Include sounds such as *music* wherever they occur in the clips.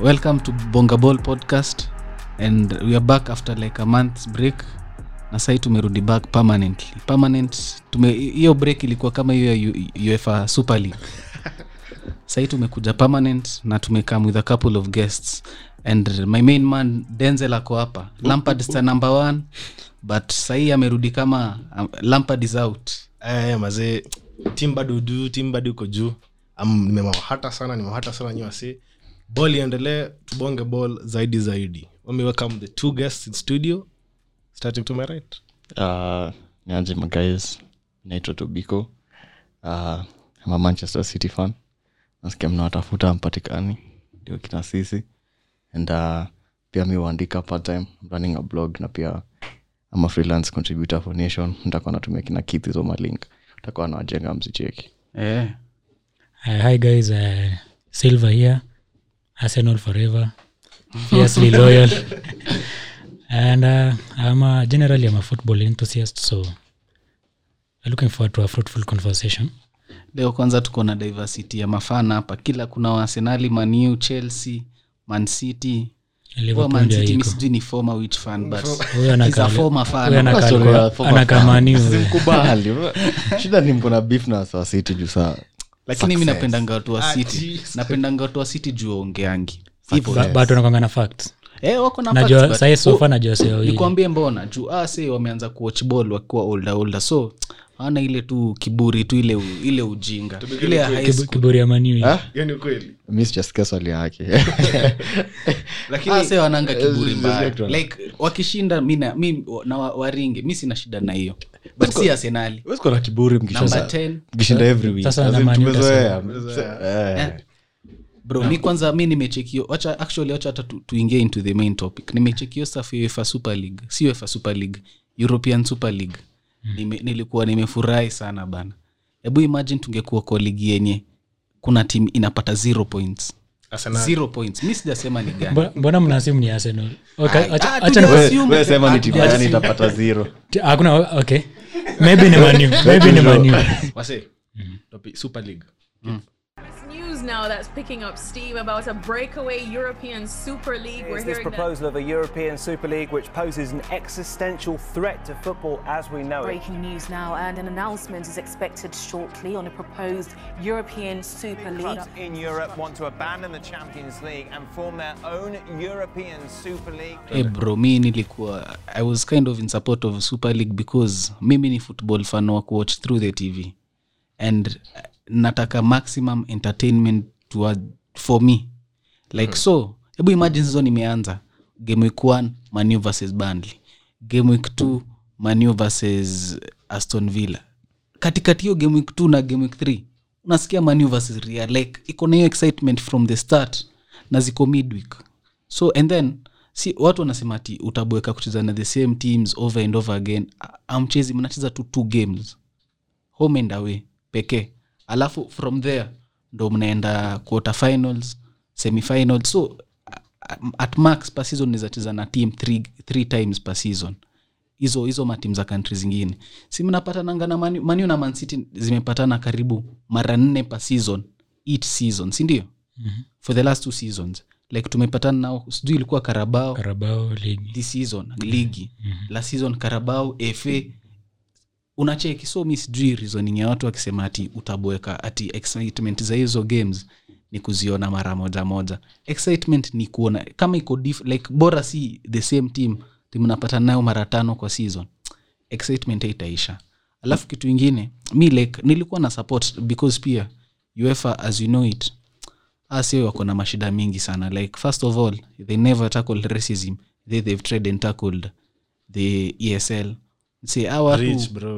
welcome to bonga ball podcast and we are back after like a month's break. Na sai tumerudi back permanently. Permanent hiyo break ilikuwa kama hiyo ya uefa super league. *laughs* Sahii tumekuja permanent na tumekam with a couple of guests and my main man denzel ako hapa. Lampard sta number one but sahii amerudi kama um, lampard is out. Eh, mazee tim bado juu tim bado uko juu. Nimemahata sana nimewahata sana nyi ball iendelee tubonge bol zaidi zaidi. Let me welcome the two guests in studio. Starting to my right. Uh, nianze magais naitwa tobiko. Uh, I'm manchester city fan. Nasikia mnawatafuta mpatikani ndio kina sisi. And uh, pia mi huandika parttime. Running a blog na pia ama freelance contributor for nation. Ntakuwa natumia kina kith hizo malink utakuwa nawajenga mzicheki. Yeah. Uh, hi guys, uh, Silver here, Arsenal forever, fiercely loyal, and uh, I'm a, generally I'm a football enthusiast, so I'm looking forward to a fruitful conversation. leo kwanza tuko na diversity ya mafana hapa. Kila kuna waarsenali maniu chelsea mancity sijui ni former which fan but he's a former fan. shida ni mko na beef na juu saa lakini mi napendanga watu wa Ati. city. Napendanga watu wa city juu waongeangi. Ba- wanakwanga na facts. Wako na najua facts, but- sahii sofa najua sio hili nikwambie mbona juu ah, se wameanza kuwatch ball wakiwa olda olda so ana ile tu kiburi tu ile u- ile ujinga. Ile kiburi ya Ah? sijasikia swali yake *laughs* lakini se wananga kiburi mbaya. like wakishinda mi na- mi waringe mi sina shida na hiyo but si arsenali Huwezi kuwa na kiburi number mkisha 10 mkishinda every week. Sasa As na in Man U tumezoea. Eh. Mi kwanza mi nimechekio wacha actually wacha hata tu, tuingie into the main topic. Nimechekio stuff ya UEFA super league. Si UEFA super league european super league. Nime, nilikuwa nimefurahi sana bana. Hebu imagine tungekuwa kwa ligi yenye kuna timu inapata zero points. Arsenal. zero points. Mi sijasema ni gani. Mbona- mnasimu ni arsenal? Okay, acha- ah, acha okay maybe ni maniu maybe ni maniu wase topi- super league. News now that's picking up steam about a breakaway European Super League. We're Is this hearing that proposal of a European Super League which poses an existential threat to football as we know it? Breaking news now, and an announcement is expected shortly on a proposed European Super League. Clubs in Europe want to abandon the Champions League and form their own European Super League. hey bro mi nilikuwa i was kind of in support of super league because mimi ni football fan wa kuwatch through the tv and uh, nataka maximum entertainment toward, for me. Like hmm. so hebu imagine season nimeanza. Game week one manu versus bandly game week two manu versus aston villa. Katikati hiyo game week two na game week three unasikia manu versus real like iko na hiyo excitement from the start na ziko midweek. So and then si watu wanasema ti utaboeka kucheza na the same teams over and over again. Amchezi mnacheza tu two games. Home and away pekee alafu from there ndo mnaenda quarter finals semifinals. So at max per season nizacheza na team three, three times per season. Hizo hizo matim za kantri zingine. Si mnapatananga na manu Manu na mancity zimepatana karibu mara nne per season each season sindio mm-hmm. for the last two seasons. Like tumepatana nao sijui ilikuwa karabao karabao ligi this season ligi. Mm-hmm. la season karabao fa unacheki so mi sijui reasoning ya watu wakisema ati utaboeka ati excitement za hizo games ni kuziona mara moja moja. Excitement ni kuona kama iko like bora si the same team timnapata nayo mara tano kwa season. Excitement haitaisha. Alafu kitu ingine mi like nilikuwa na support because pia uefa as you know it asio wako na mashida mingi sana. Like first of all they never tackled racism. They they've tried and tackled the esl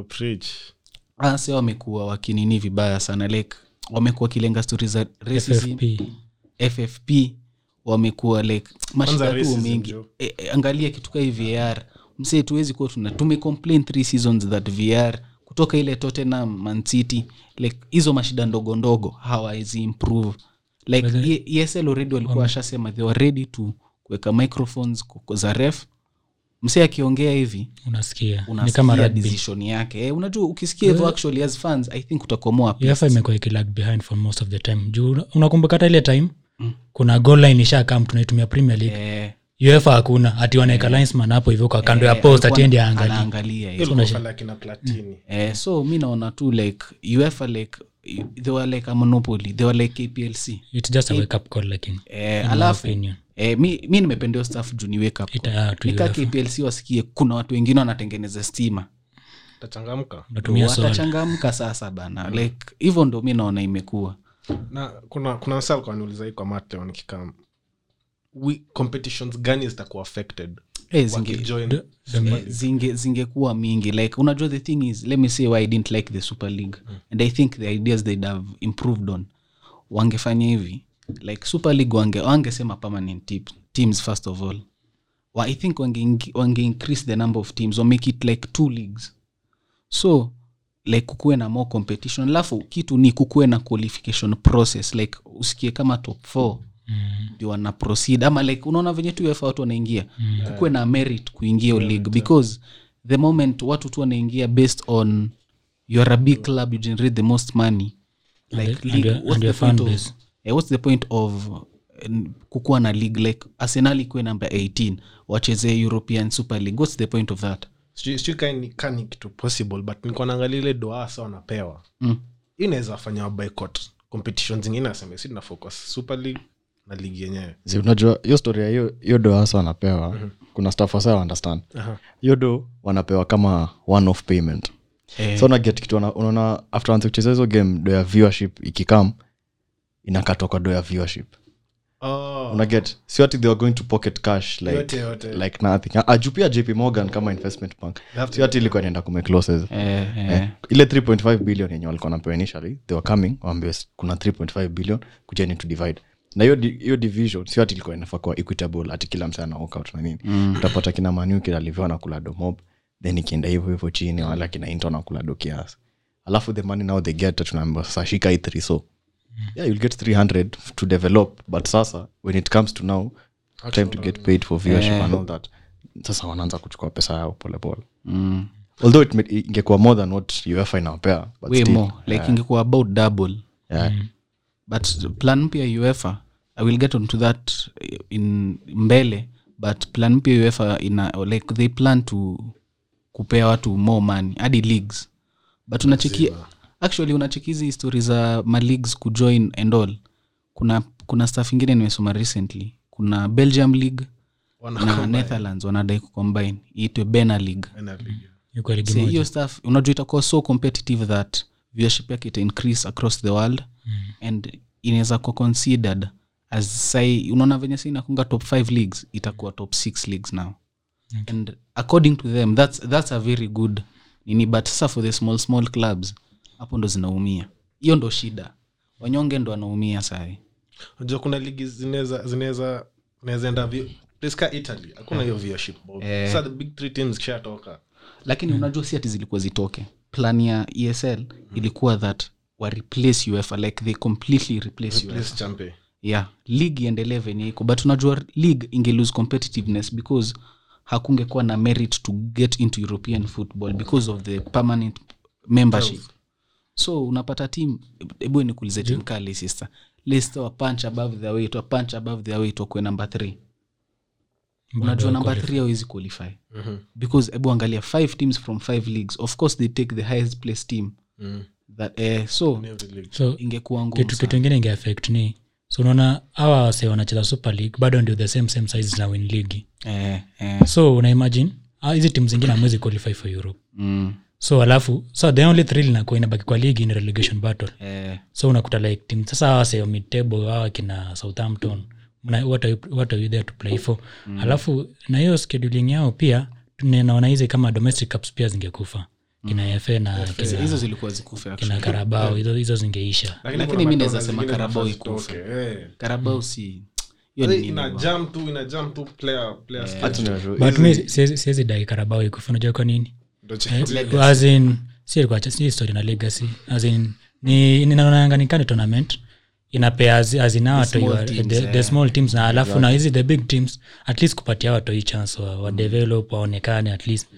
preach ase wamekuwa wakinini vibaya sana like wamekuwa wakilenga stori za racism ffp ffp wamekuwa like mashida tu mengi e, e, angalia kituka hii vr msee tuwezi kuwa tuna tumecomplain three seasons that vr kutoka ile tottenham mancity like hizo mashida ndogo ndogo hawawezi improve. Like E- esl already walikuwa washasema they were ready to kuweka microphones za ref msee akiongea hivi unasikia. Ni unasikia kama decision yake. Eh, unajua ukisikia hivyo actually as fans i think utakomoa uefa imekuwa ikilag behind for most of the time. Juu unakumbuka hata ile time? Kuna goal line ishakaa mtu naitumia premier league. Eh, uefa hakuna. Ati wanaeka linesman hapo hivyo kwa kando ya eh, post atiendi eh. Platini. Eh, so mi naona tu like uefa like they were like a monopoly. They were like kplc its just a wake up call lakini eh, alafu opinion. Eh, mi, mi nimependea staff juu ni wake up. Ita- ah, kplc wasikie kuna watu wengine wanatengeneza stima. Tachangamka watachangamka sasa bana like hivyo ndo mi naona imekuwa na kuna kuna alikuwa hii kwa mate nikikam competitions gani zitakuwa affected? Eh, zinge- wakijoin The- the- Eh, zinge mingi. Like unajua the thing is let me say why i didn't like the super league. And i think the ideas they'd have improved on wangefanya hivi like super league wange wangesema permanent te teams first of all. Wa, i think wange, wange increase the number of teams or make it like two leagues. So like kukuwe na more competition. Alafu kitu ni kukuwe na qualification process like usikie kama top four ndio wana proceed. Ama like unaona venye tu UEFA watu wanaingia. Mm. kukuwe na merit kuingia yeah, league because the moment watu tu wanaingia based on you a big club you generate the most money. Like And- league, and what's and the point of- base. Eh, what's the point of uh, kukuwa na league like arsenal ikuwe number 18 wacheze european super league? What's the point of that? Sijui sijui ka ni- ka ni kitu possible but nikuwa naangalia ile doa sa wanapewa. Mm. hii inaweza fanya boycott competition zingine aseme si tunafocus super league na ligi yenyewe. Si unajua hiyo story ya hiyo do hasa wanapewa kuna staff wasa understand. Hiyo uh-huh. do wanapewa kama one off payment. Hey. so unaget kitu unaona after anze kucheza hizo game do ya viewership ikikam inakatwa kwa do ya viewership. Oh. unaget sio ati they going to pocket cash like, Yote, yote. like nothing. Ajupia jp morgan kama investment bank. Sio ati ilikuwa inaenda kumake losses. Eh, eh, Eh, ile 3.5 billion yenye walikuwa napewa initially they were coming waambiwe kuna 3.5 billion kujeni to divide. Na hiyo hiyo division sio ati ilikuwa inafaa kuwa equitable ati kila msa ana walk na nini. Utapata kina maniu kina livio nakula do mob then ikienda hivyo hivyo chini wala kina into nakula do kiasi alafu the money now they get tunaambiwa sasa shika hii 3 so yeah you'll get 300 to develop. But sasa when it comes to now time to get paid for viewership and all that sasa wanaanza kuchukua pesa yao polepole mm. although it ingekuwa more than what uefa inawapea like ingekuwa about double. Yeah. but plan mpya uefa i will get onto that in mbele but plan mpya uefa ina like they plan to kupea watu more money hadi leagues. But unacheki actually unachekizi histori za maleagues kujoin and all. Kuna kuna staff ingine nimesoma recently. Kuna belgium league na netherlands wanadai kucombine iitwe bena league. Ena yuko moja hiyo staff unajua itakuwa so competitive that viewership yake ita increase across the world mm. and inaweza kuwa considered as sai unaona venye sa inakunga top 5 leagues itakuwa top 6 leagues now. Okay. and according to them that's, that's a very good nini but sasa for the small small clubs hapo ndo zinaumia. Hiyo ndo shida. Wanyonge ndo wanaumia sai. Unajua kuna ligi zinaweza zinaweza italy hakuna hiyo viewership. Eh. Sasa the big three teams kishatoka. Lakini unajua si ati zilikuwa zitoke. Plan ya esl ilikuwa that wa replace uefa like they completely replace uefa. champion. Yeah league iendelee venye iko. But unajua league ingelose competitiveness because hakungekuwa na merit to get into european football because of the permanent membership so unapata tim hebu nikuulize tim kali sister. Leicester wa punch above their weight wa punch above their weight wakuwe namba three. Unajua namba three awezi qualify. Because hebu angalia five teams from five leagues of course they take the highest place team. That, eh, so so ingekuwa ngumu kitu ingine ingeaffect ni so unaona awa wase wanacheza super league bado ndio the same same size na win league. Eh, eh, so unaimagine ah, hizi timu zingine amwezi qualify for europe. Mm, so alafu so the only thrill inakuwa inabaki kwa ligi ni relegation battle. Yeah. so unakuta like team sasa hawa midtable hawa kina southampton what are you- what are you there to play for? Mm. alafu na hiyo scheduling yao pia naona hizi kama domestic cups pia zingekufa. Kina fa na hizo- zilikuwa zikufe kina karabao hizo hizo zingeisha. Lakini mi naweza sema zingine ikufe. karabao si hiyo ni nini ina bwana? jam tu ina jam tu player player Hata schedule. unajua, but mi siwezi siwezi dai karabao ikufa unajua kwa nini Eh, story na legacy. As in ni ninaonanga ni kani tournament. Inapea watoi small teams, the, the small teams na alafu na hizi the big teams at least kupatia watoi chance wa, wa develop waonekane at least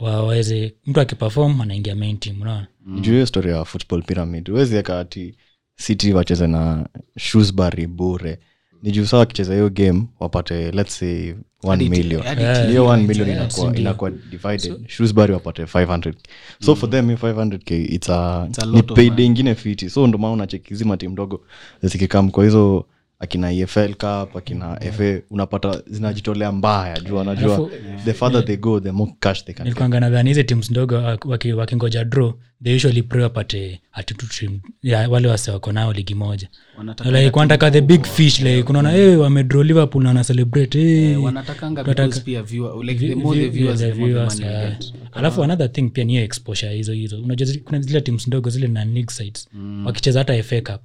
waweze mtu akipefom anaingia main team unaona? Juu hiyo story ya football pyramid huwezi eka ati city wacheze na shrewsbury bure ni juu wakicheza hiyo game wapate let's say 1 Hadi- million. hadi Yeah. TV hiyo 1 rights, million inakuwa, Ndio. inakuwa divided. Shrewsbury wapate 500 so for them hiyo 500k it's a, It's a ni payday ingine fiti. So ndo maana unacheki hizi matimu ndogo zikikam kwa hizo akina efl cup akina fa unapata zinajitolea mbaya juu anajua Alafu- the farther they go the more cash they can get. nilikuanga nadhani hizi teams ndogo waki- waki- wakingoja draw they usually pray wapate attitude team ya wale wase wako nao ligi moja Wanataka like wanataka the big fish like unaona hey, wamedraw liverpool na wana celebrate hey. wanatakanga because pia viewer, like the more the vi- viewers, yeah, the more the viewers, money you yeah. get. alafu another thing pia niyo exposure hizo hizo unajua zile- kuna zile teams ndogo zile na league sites wakicheza hata fa cup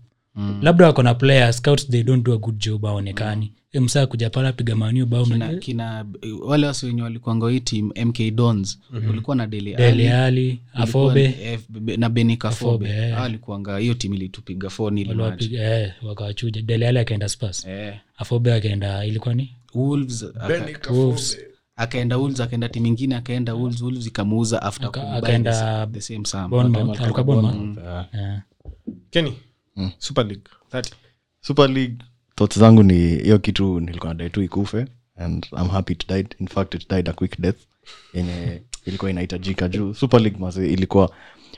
labda wako na player scouts they don't do a good job aonekani mm. msaa kuja pala piga manio bao kina, kina wale wasi wenye walikuanga hii team mk dons ulikuwa na deli Dele Alli, afobe. na benikafobe Afobe, eh. alikuanga hiyo timu ilitupiga waliwapiga eh, wakawachuja. Deleali akaenda spas Eh. afobe akaenda ilikuwa ni? Wolves, aka- Wolves. akaenda Wolves, akaenda timu ingine akaenda Wolves, Wolves ikamuuza after akaenda the same-. Eh. kenny super league 30 super league thoughts zangu ni hiyo kitu nilikuwa nadai tu ikufe and i'm happy it died. In fact it died a quick death. Yenye ilikuwa inahitajika juu. Super league maze ilikuwa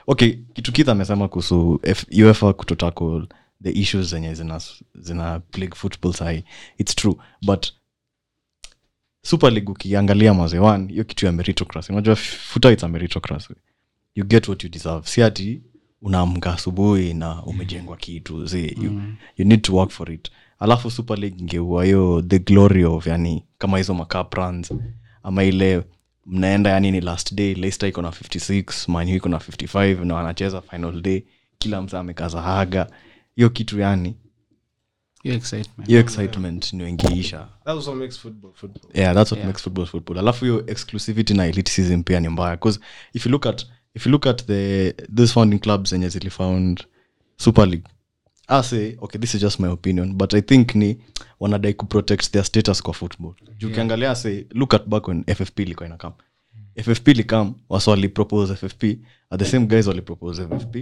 okay kitu kitha amesema kuhusu uefa kutotackle the issues zenye zina, zina plague football sahi its true but super league ukiangalia maze one hiyo kitu ya meritocracy. Unajua futa its a meritocracy. You get what you deserve. Si ati unaamka asubuhi na umejengwa kitu zi you, you need to work for it. Alafu super league ingeua hiyo the glory of yani kama hizo macup ama ile mnaenda yani ni last day leicester iko na 56 manu iko na 55 na wanacheza final day kila msa amekaza haga. Hiyo kitu yani Hiyo excitement. hiyo excitement ndio ingeisha that was what makes football football. Yeah makes football football. Alafu hiyo exclusivity na elitism pia ni mbaya because if you look at if you look at the these founding clubs zenye zilifound super league I say okay this is just my opinion but i think ni wanadai kuprotect their status kwa football. Juu ukiangalia say look at back when ffp ilikuwa inakam. Ffp likam wasa walipropose ffp at the same guys walipropose ffp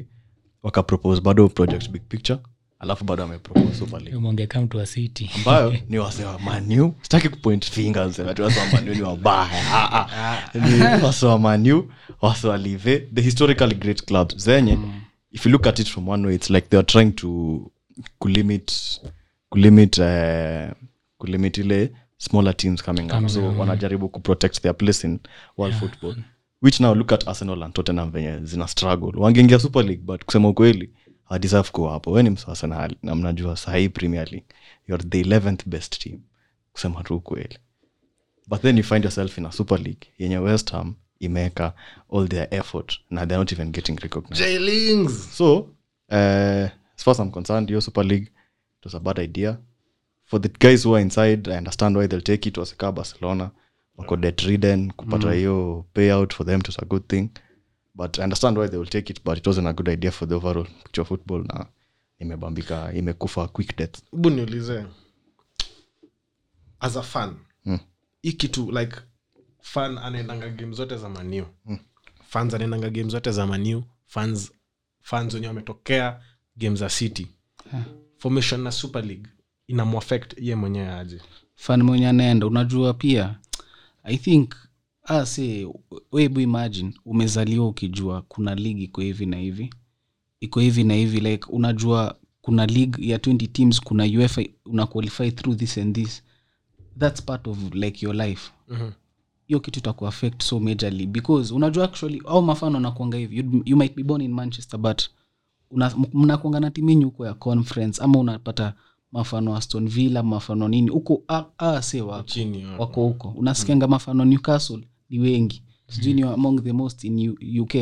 wakapropose bado project big picture alafu bado ambayo *laughs* ni wasewa manu. Sitaki kupoint fingers ati wase manu ni wabaya. Ah, ah. ni wasewa manu wasewa live the historical great clubs zenye if you look at it from one way it's like they are trying to kulimit kulimit uh, kulimit ile smaller teams coming up. So wanajaribu kuprotect their place in world football which now look at arsenal and tottenham venye zina struggle. Wangeingia super league but kusema ukweli hawadeserve kuwa hapo. We ni msawasa na mnajua sahii premier league. Youare the 11th best team. Kusema tu ukweli. But then you find yourself in a super league yenye west ham imeweka all their effort na they're not even getting recognized. So uh, as far as i'm concerned your super league it was a bad idea. For the guys who are inside i understand why they'll take it. Wasika barcelona wako debt ridden kupata hiyo payout for them it was a good thing but i understand why they will take it but it wasn't a good idea for the overall picture of football na imebambika imekufa quick death. Hebu niulize as a fan hii kitu like fan anaendanga game zote za maniu fans anaendanga game zote za maniu fans fans wenye wametokea game za city. Formation na super league inamuaffect ye mwenyewe aje? Fan mwenye anaenda unajua pia i think ase webu imagine umezaliwa ukijua kuna ligi iko hivi na hivi. Iko hivi na hivi like unajua kuna league ya 20 teams kuna uefa una qualify through this and this. That's part of like your life. Hiyo kitu itakuaffect so majorly because unajua actually au mafano nakuanga hivi. You, you might be born in manchester but mnakuanga na timinyi huko ya conference ama unapata mafano aston villa mafano nini. Huko a- ase wako. Wako huko. Unasikianga mafano newcastle ni wengi. Sijui ni among the most in U- uk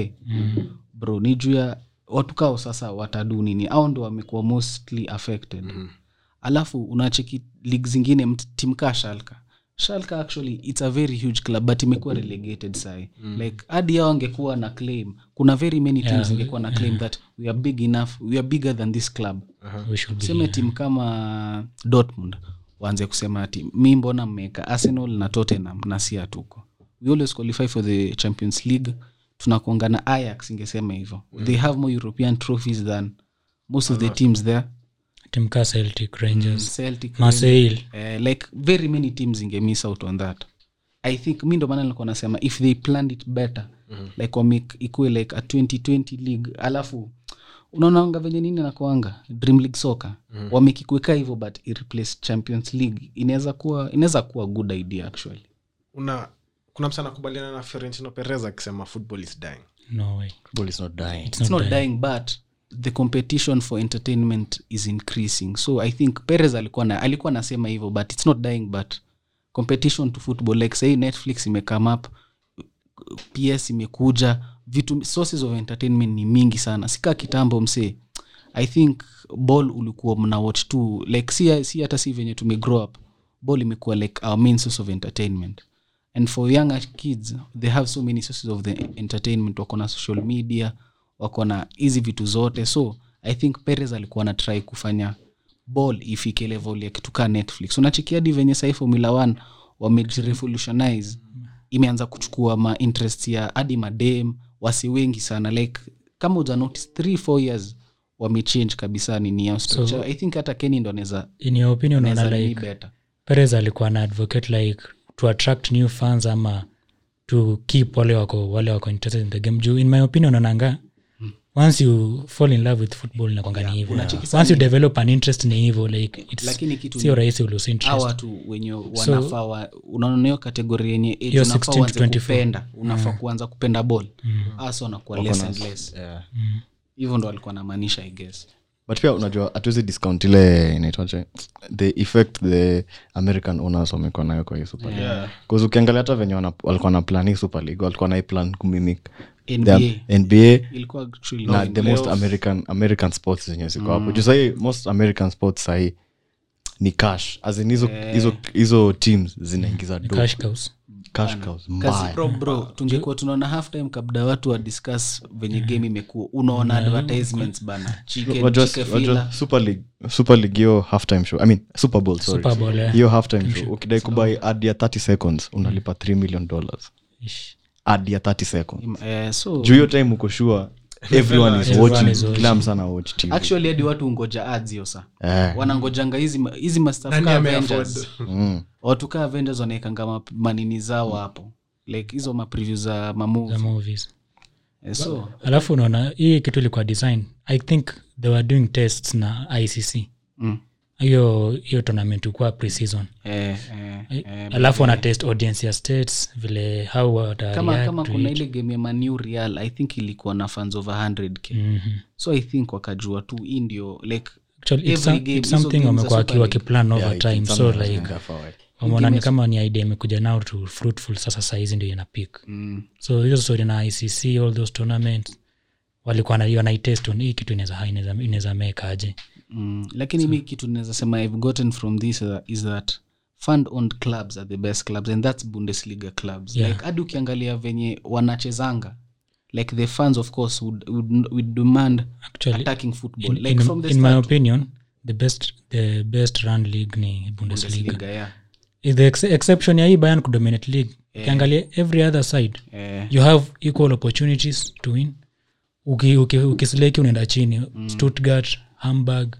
bro ni juu ya watu kao sasa watadu nini au ndo wamekuwa mostly affected. Alafu unacheki league zingine timkaa shalka shalka actually its a very huge club but imekuwa relegated sai. Like hadi yao angekuwa na claim kuna very many teams ingekuwa na claim that we are big enough we are bigger than this club. Uh-huh. seme yeah. tim kama dortmund waanze kusema ati mi mbona mmeweka arsenal na tottenham na si hatuko we always qualify for the champions league. Tunakuanga na ayax ingesema hivyo. They have more european trophies than most of the teams there. Timka celtic rangers. Celtic, marseille. Uh, like very many teams ingemiss out on that. I think mi ndo maana nilikuwa nasema if they planned it better mm-hmm. like wamake ikuwe like a 2020 league. Alafu unaonanga venye nini nakuanga dream league soccer. Mm-hmm. wamekikuweka hivyo but ireplace champions league. Inaweza kuwa inaweza kuwa good idea actually. Una kuna msa anakubaliana na fiorentino perez akisema football is dying. No way. Football is not dying. It's it's not, not dying. dying but the competition for entertainment is increasing. So i think perez alikuwa na, alikuwa nasema hivyo but it's not dying but competition to football like sahii netflix imecome up ps imekuja vitu sources of entertainment ni mingi sana. Sika kitambo msee i think ball ulikuwa mna watch tu like si, si hata si venye tume grow up ball imekuwa like our main source of entertainment and for younger kids they have so many sources of the entertainment. Wako na social media wako na hizi vitu zote. So i think peres alikuwa na try kufanya ball ifike level ya kitu kaa netflix. Unachikiadi venye sahii formula 1 wamerevolutionize imeanza kuchukua ma interest ya hadi madem wasi wengi sana. Like kama uja notice 3 4 years wamechange kabisa nini yao structure. I think hata keni ndo anaweza in your opinion unaona like better. Perez alikuwa na advocate like to attract new fans ama to keep wale wako wale wako interested in the game. Juu in my opinion onanga once you fall in love with football inakwanga ni hivyo. once you develop an interest ni hivyo like it's sio rahisi ulose interestwatu wenye wanafaa wa, unaona kategori yenye age unafaa 16 uanze 24. kupenda unafaa kuanza kupenda ball. Hasa wanakuwa less and less. yeah. hivyo ndo alikuwa namaanisha i guess but pia unajua hatuwezi discount ile inaitwache the effect the american owners wamekuwa nayo kwa hii super league. Yeah. 'Cause ukiangalia hata venye walikuwa na plan hii super league walikuwa na hii plan kumimic NBA. nba na the most american american sports zenye ziko hapo. Juu sahii most american sports sahii ni cash. Azin in hizo hizo hizo teams zinaingiza do tungekuwa tunaona half time kabla watu wa discuss venye game imekuwa. Unaona advertisements bana. Super league super league hiyo halftime show i mean super bowl sorry. Super Bowl, yeah. hiyo halftime show ukidai kubai ad ya 30 seconds unalipa 3 million dollars. Ad ya 30 seconds. Eh, so juu hiyo time uko sure *laughs* everyone is Everyone watching is watching. kila msana watch tv actually hadi watu ungoja ads hiyo sa Eh. wanangojanga hizi hizi mastaf Nani ka avengers. Mm. watu ka avengers wanaekanga ma- manini zao hapo. Like hizo mapreview za mamove movies. Eh, so alafu unaona hii kitu ilikuwa design. I think they were doing tests na icc mm, hiyo hiyo tournament ukuwa pre-season. Eh, eh, eh, alafu wana test audience ya states vile how kama, watareact kama kuna ile game ya manu real i think ilikuwa na fans over 100k Mhm. so i think wakajua tu hii ndio like Actually, it's, some- game, it's something wamekuwa wakiplan over Yeah, time so like wameona ni kama ni idea imekuja nao to fruitful sasa saizi ndio inapik peak. Mm, so hizo story na icc all those tournament walikuwa na- wanaitest on hii kitu inaweza mekaje aje. mm, lakini mi kitu naweza sema i've gotten from this uh, is that fund owned clubs are the best clubs and that's bundesliga clubs. Yeah. like hadi ukiangalia venye wanachezanga like the fans of course would, would, would demand actually attacking football. in, like in, from the in my opinion the best the best run league ni bundesliga. Bundesliga, yeah. Is the ex exception ya hii bayan kudominate league. Ukiangalia every other side yeah. you have equal opportunities to win. Ukisleki uki, uki unaenda chini. Stuttgart hamburg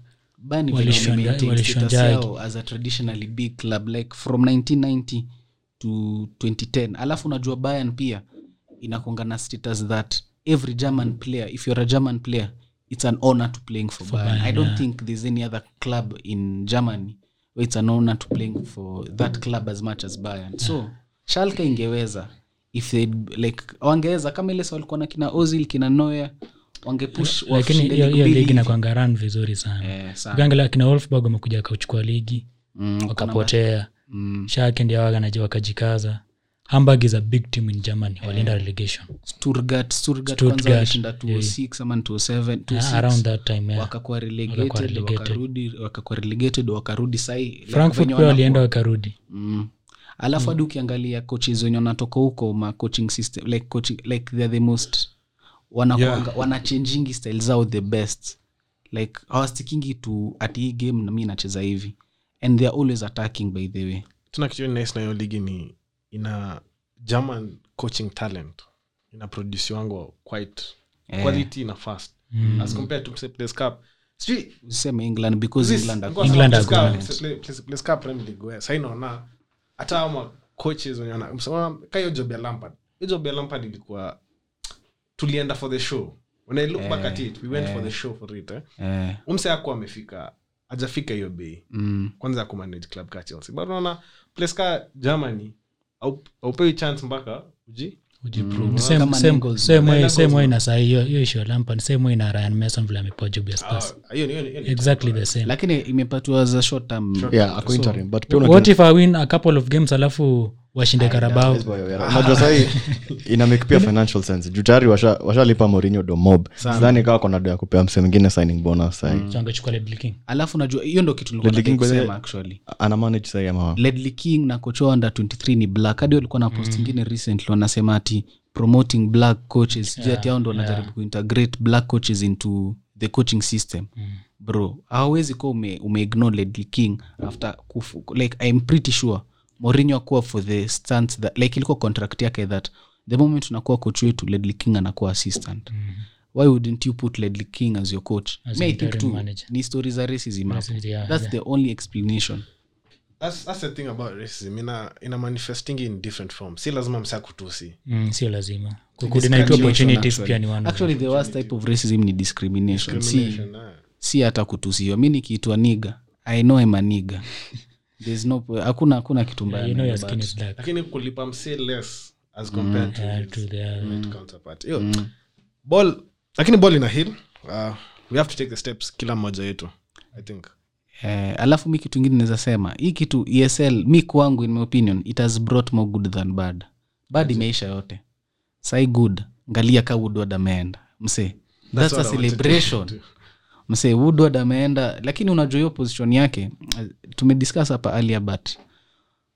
as a traditionally big club like from 1990 to 2010 alafu unajua Bayern pia inakonga na status that every german player if you're a german player it's an honor to playing for, Bayern. Bayern, i don't yeah. think there's any other club in germany where it's an honor to playing for that club as much as Bayern. so shalke ingeweza if they like wangeweza kama ile walikuwa na kina ozil kina noya wangepush lakini washinde hiyo ligi nakwanga ran vizuri sana ukiangalia yeah, ukiangalia kina wolfburg wamekuja wakauchukua ligi Mm, wakapotea Mm. shake ndio wakanaji wakajikaza hamburg is a big team in germany walienda relegation Stuttgart, Stuttgart Stuttgart, yeah. 206 ama 207, Ah, 206. around that time yeah. wakakuwa Wakakuwa relegated relegated. wakarudi wakakuwa relegated wakarudi sahi frankfurt pia walienda wakarudi mm. alafu hadi ukiangalia coaches wenye wanatoka huko ma coaching system like coaching like they're the most Yeah. wanachangingi style zao the best. Like hawastikingi tu ati hii game nami inacheza hivi. And they're always attacking by the way. Tuna kitu nice na hiyo ligi ni ina german coaching talent. Ina produce wangu quite yeah. quality na fast. Mm. as compared to say, place cup. Sijui- england because This- england nilikuwa England are place ka Premier League, where sahii naona hata ama coaches wenye wana- msema- ka hiyo job ya lampard. Hiyo job ya lampard ilikuwa tulienda for the show. When i look back at it we went for the show for it eh? eh, umse ako amefika ajafika hiyo bei mm, kwanza ya kumanage club ka chelsea. But unaona place ka germany aupewi chance mpaka uji ujiprove. Kama Same- same- Nichols- same way- Nichols- same way na saa hiyo na ryan mason vile amepewa ya exactly the same. Lakini imepatiwa za short term. Yeah so, interim but what if i win a couple of games alafu washinde karabao unajua *laughs* sahii ina pia financial sense. Juu tayari washalipa sidhani kawa kona do ya kupea mse mwingine signing bonus sahii. So angechukua Ledley King. alafu najua hiyo ndo kitu nilikuwa Ledley King nataka by the- kusema actually. ana manage sahii ama ledley king na kocha under 23 ni black. Hadi walikuwa na post ingine recently wanasema ati promoting black coaches. Yeah, jati ao ndo wanajaribu kuintegrate black coaches into the coaching system. Bro hawezi kuwa ume, umeignore ledley king after kufu, like i'm pretty sure morinho akuwa for the stance that like ilikuwa contract yake that the moment unakuwa coach wetu ledley king anakuwa assistant. Why wouldn't you put ledley king as your coach? As Me, I think too. manager. ni story za racism hapo. Yeah, that's yeah. the only explanation. That's, that's the thing about racism. Ina, ina manifesting in different forms. Si lazima msa kutusi Mm, sio lazima. Actually. the worst type of racism ni discrimination, si, Discrimination, eh. si hata kutusiwa. Mi nikiitwa niga i know I'm a niga *laughs* no hakuna hakuna kitu mbaya you know na your hiyo, skin but- is dark lakini kulipa less as compared to Yeah, to the- mm. counterpart. Hiyo ball lakini ball ina heal. Uh, we have to take the steps kila mmoja yetu i think. Eh, alafu mi kitu ingine naweza sema hii kitu esl mi kwangu in my opinion it has brought more good than bad. Bad imeisha yote. Sai good. Ngalia ka woodward ameenda. Mse that's, that's a celebration mse woodward ameenda lakini unajua hiyo position yake tumediscuss hapa earlier but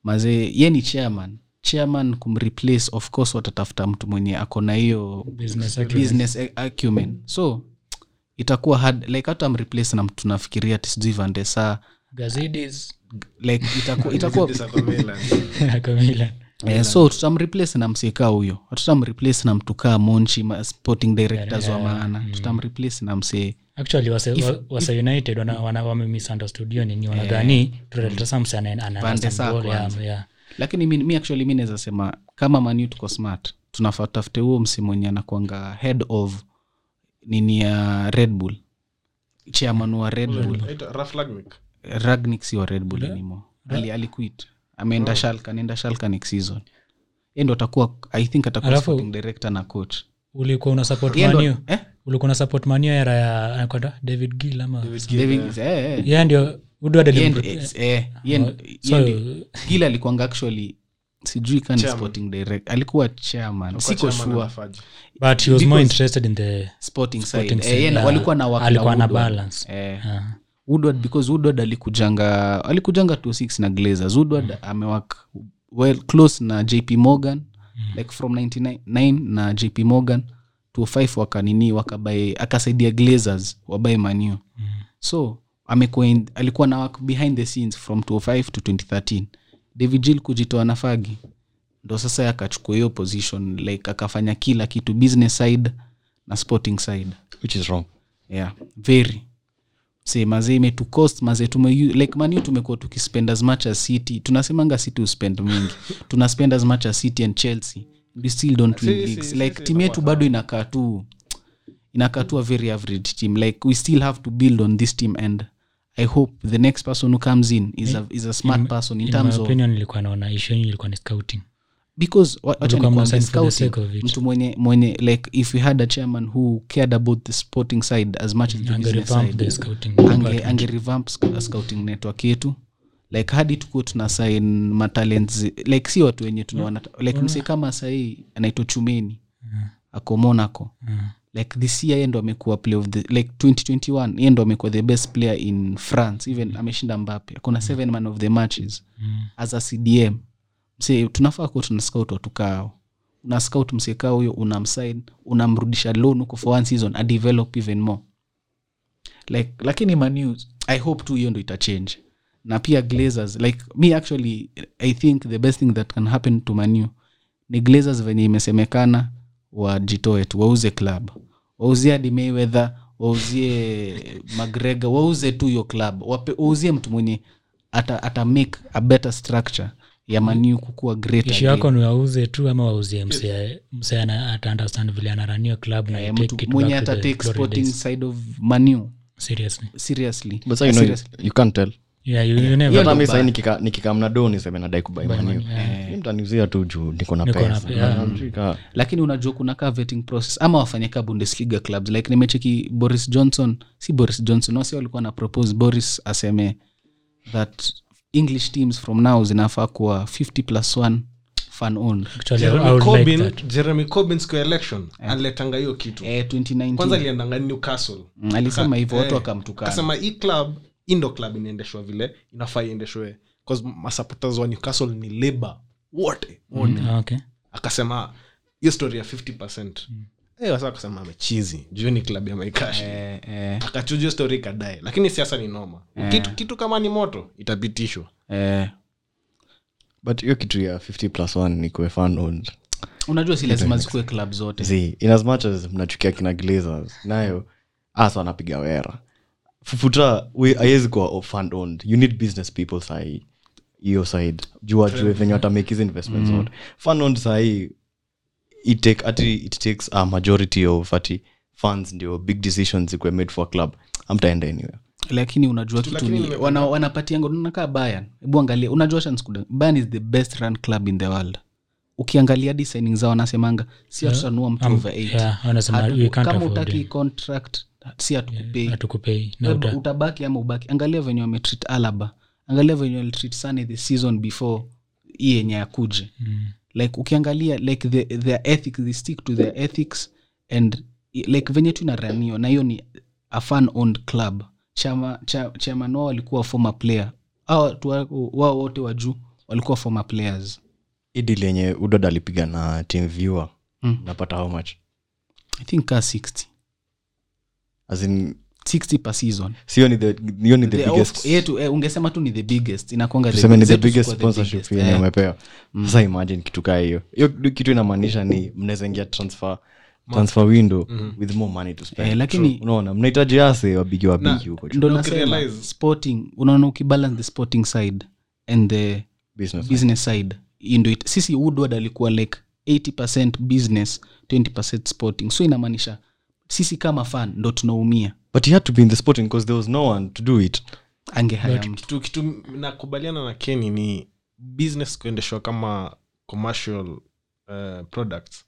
mazee ye ni chairman. Chairman kumreplace of course watatafuta mtu mwenye ako na hiyo Business acumen. business acumen. So itakuwa hard like hata mreplace na mtu nafikiria ati sijui vandesa Gazidis, like *laughs* itakuwa, itakuwa. *laughs* Eh, so tutamreplace na msekaa huyo. Tutamreplace na mtu kaa monchi sporting directors wa maana. Tutamreplace na msee actually wase, wa- wase united wana, wana, wamemisunderstood hiyo nini wanadhani tutaleta samse Van der Sar kwanza. lakini mi, mi actually mi naweza sema kama manu tuko smart tunafaa tutafute huo msi mwenye anakwanga head of nini ya red bull. Chairman wa red bull. Ragnik si wa red bull anymore. Ali aliquit ameenda shalka anaenda shalka next season. Endo atakuwa i think atakuwa director na coach. ulikuwa una support Yeye eh? Ulikuwa una support manio era ya anakwenda david gill ama? David- eh, eh. yeye ndio eh, eh, ye ndo- gila alikuanga actually sijui kani sporting direct alikuwa chairman siko sure. but he was more interested in the sporting Sporting side. side, eh, na- yeah. walikuwa na Alikuwa na balance. eh, woodward because woodward alikujanga alikujanga 26 na glazers. Woodward amewak well close na jp morgan like from 99 na jp morgan 25 wakanini wakabae akasaidia glazers wabae manio so amekuwa alikuwa na work behind the scenes from 205 to 2013 david jill kujitoa nafagi ndo sasa akachukua hiyo position like akafanya kila kitu business side na sporting side. Which is wrong. Yeah very. Se mazee imetucost mazee tume like manu tumekuwa tukispend as much as city. Tunasemanga city uspend mingi. *laughs* Tuna spend as much as city and chelsea we still don't win Si- leagues. si- like si, team yetu bado inakaa tu inakaa tu a very average team. Like we still have to build on this team and i hope the next person who comes in is a, is a smart person in, in terms my of opinion ilikuwa naona issue yenu ilikuwa ni scouting. Because mtu mwenye mwenye like if we had a chairman who cared about the sporting side as much as the business side the scouting ange, department. ange revamp sc- scouting network yetu like hadi tukuwa tuna sign matalents like si watu wenye tunaona like mse kama sahii anaitwa chumeni. Ako monaco. Like this year ye ndo amekuwa play of the like 2021 ye ndo amekuwa the best player in france. Even ameshinda mbape akona seven man of the matches. As a cdm mse tunafaa kuwa tuna scout watukao una scout msekaa huyo unamsign unamrudisha loan huko for one season adevelop even more. Like lakini manews i hope tu hiyo ndo itachange na pia glazers. Like me actually i think the best thing that can happen to manu ni glazers venye imesemekana wajitoe tu wauze club. Wauzie hadi mayweather wauzie *laughs* magrega wauze tu hiyo club. Wauzie mtu mwenye ata, ata make a better structure ya maniu kukuwa great ishu yako ni wauze tu ama wauzie msee ataundestand ata vile anaranio club na Eh, mtu mwenye back to ata the take glory sporting days. side of maniu seriously. Seriously. But so you, know, you, Seriously. you can't tell yeah you, you never sahii nikika- niseme nadai tu juu niko na pesa. lakini unajua kuna ka vetting process ama wafanye ka bundesliga clubs like nimecheki boris johnson si boris johnson wasi walikuwa na propose boris aseme that english teams from now zinafaa kuwa 50 plus 1 fan owned. Actually, jeremy would like jeremy corbyn siku ya election aliletanga hiyo kitu. Eh, 2019 kwanza aliendanga newcastle. Mm, alisema hivyo watu Eh, wakamtukana. Akasema hii club indo club inaendeshwa vile inafaa iendeshwe masupporters wa newcastle ni labor wote wote. Ah, okay. Akasema hiyo story ya 50 percent. Eh, wasa akasema amechizi. Juu ni klabu ya maikashi eh, eh, akachuja stori story ikadae lakini siasa ni noma. Kitu, kitu kama ni moto itapitishwa. Eh. but hiyo kitu ya 50 plus 1 ni kuwe fan owned. Unajua si lazima zikuwe club zote. Z in as much as mnachukia kina glazers nayo asa wanapiga wera fufuta aiwezi kuwa fan owned. You need business people sahii. Hiyo side. Juu ajue venye watamake hizi investment zote fund owned sahii it, take, ati it takes a majority of ati funds ndio big decisions zikuwe made for a club. Amtaenda anywhere. Lakini unajua kitu ni wana, wanapatianga unakaa bayan hebu angalia unajua shanskuda bayan is the best run club in the world. Ukiangalia hadi signing zao wanasemanga si hatutanua mtu Um, over eight. yeah, wanasema Hatu- we can't kama utaki contract si hatukupei. Uta- utabaki ama ubaki. Angalia venye wametreat alaba. Angalia venye walitreat sane the season before hii yenye akuje Mm. like ukiangalia like the, their ethics they stick to their ethics and like venye tu inaranio na hiyo ni a fan owned club. Chama cha, chairman wao walikuwa former player. Au watu wao wote wa juu walikuwa former players. Idi lenye udod alipiga na team viewer Mm. napata how much? I think ka 60 as in 60 per season. Sio ni the, hiyo ni the, The biggest. of- yetu eh, ungesema tu ni the biggest. Inakwanga tuseme ni the biggest sponsorship yenye umepewa. Sasa imagine kitu kaa hiyo. Hiyo kitu inamaanisha ni mnaweza ingia transfer transfer window with more money to spend. Eh, lakini- unaona mnahitaji ase wabigi wabigi huko ndo nasema sporting unaona ukibalance the sporting side and the business business side side. ndo it- sisi woodward alikuwa like 80 business 20 sporting. So inamaanisha sisi kama fan ndo tunaumia. But he had to be in the sporting because there was no one to do it. Angehaya kitu, kitu nakubaliana na keni ni business kuendeshwa kama commercial uh, products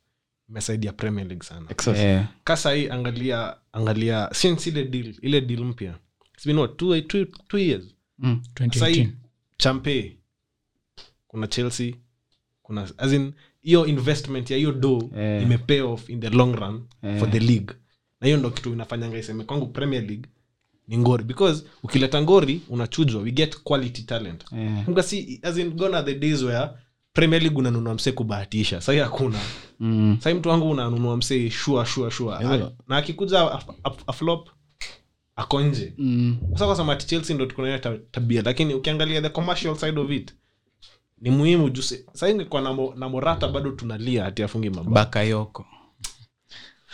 imesaidia premier league sana. Eh, kasa hii angalia angalia since ile deal ile deal mpya It's been what, two, two, two years? Mm. sahii 2018 champe kuna chelsea kuna as in hiyo investment ya hiyo do yeah. imepay off in the long run for the league na hiyo ndo kitu inafanyanga iseme kwangu premier league ni ngori. Because ukileta ngori unachujwa. We get quality talent. Yeah. Si as in gone are the days where premier league unanunua msee kubahatisha. Sahi hakuna. Mm. sahi mtu wangu unanunua msee shua shua shua. Yeah. na akikuja af- af- aflop ako nje. Mm. sa kwasema ati chelsea ndo tuko na hiyo ta- tabia lakini ukiangalia the commercial side of it ni muhimu juu saa ingekuwa na, mo, na morata bado tunalia hati afungi mabao. Bakayoko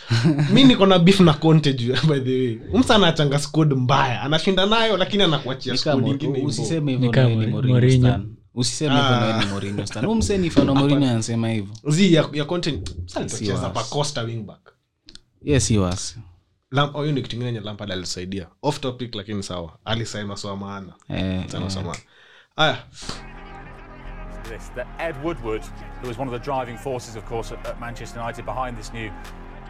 *laughs* mi niko na beef na conte juu *laughs* by the way. Umsa anachanga squad mbaya anashinda nayo lakini anakuachia squad ingine usiseme hivyo kama na wewe ni Mourinho. Mourinho stan. usiseme hivyo na wewe ni Mourinho stan. Huyu msee ni fan wa Mourinho anasema hivyo. Zi ya, ya conte Si alitocheza wasi. pa costa wingback. Yes was Lam- ni kitu ingine yenye lampard alisaidia. Off topic lakini sawa. Alisaima soa maana. Eh, sana soa maana. Aya. That Ed Woodward, who was one of the driving forces, of course, at, at Manchester United behind this new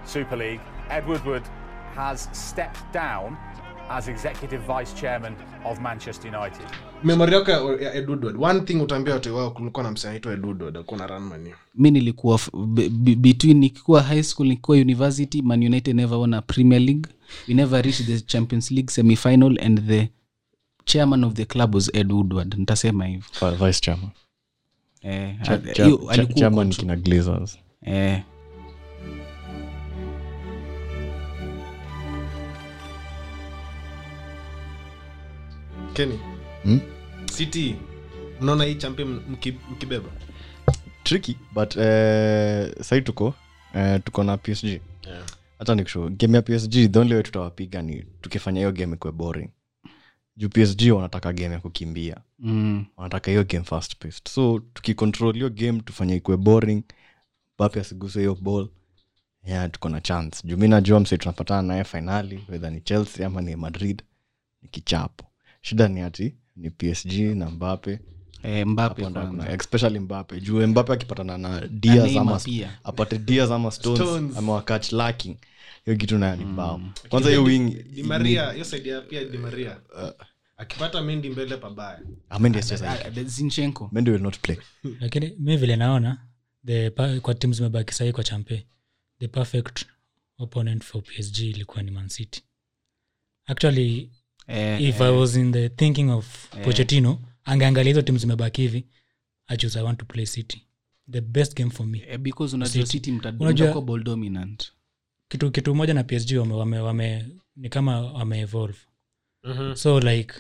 Super League, Ed Woodward has stepped down as executive vice chairman of Manchester United. memory yako ya- Ed Woodward. one thing utaambia watu wao kulikuwa na msanii anaitwa Ed Woodward, alikuwa na run mani Mimi nilikuwa between nikikuwa high school nikikuwa university man united never won a premier league. We never reached the champions league semifinal and the chairman of the club was ed woodward. Nitasema hivyo. Vice chairman. Eh, cha- alikuwa chairman kina glazers. Eh, keni Hmm? city. Mnaona hii champi mkibeba? Tricky but uh, sai tuko uh, tuko na psg hata nikusho game ya psg the only way tutawapiga ni tukifanya hiyo game ikwe boring. Juu psg wanataka game ya kukimbia. Mm. wanataka hiyo game fast paced. So tukicontrol hiyo game tufanye ikwe boring bapi asiguse hiyo ball. Yeah, tuko na chance. Juu mi najua mse tunapatana naye fainali wedha ni chelsea ama ni madrid ni kichapo shida ni ati ni psg na mbape eh, mbape hapo ndo kwanza. kuna- especially mbape juu mbape akipatana na dias Neymar ama pia. apate dias ama stones, Stones. ama wakach lacking hiyo kitu nayo ni bao kwanza hiyo wing Di Maria, hiyo side ya pia Di Maria. akipata mendi mbele pabaya. Amendi asicheza Ah, the zinchenko. Mendi will not play. *laughs* Lakini mi vile naona the pa- kwa tim zimebaki sahii kwa champe the perfect opponent for psg ilikuwa ni mancity actually eh, if eh, i was in the thinking of pochettino angeangalia hizo timu zimebaki hivi i choose i want to play city. The best game for me. Eh, because unajua City. ball dominant. kitu kitu moja na psg wame, wame, wame ni kama wame evolve. So like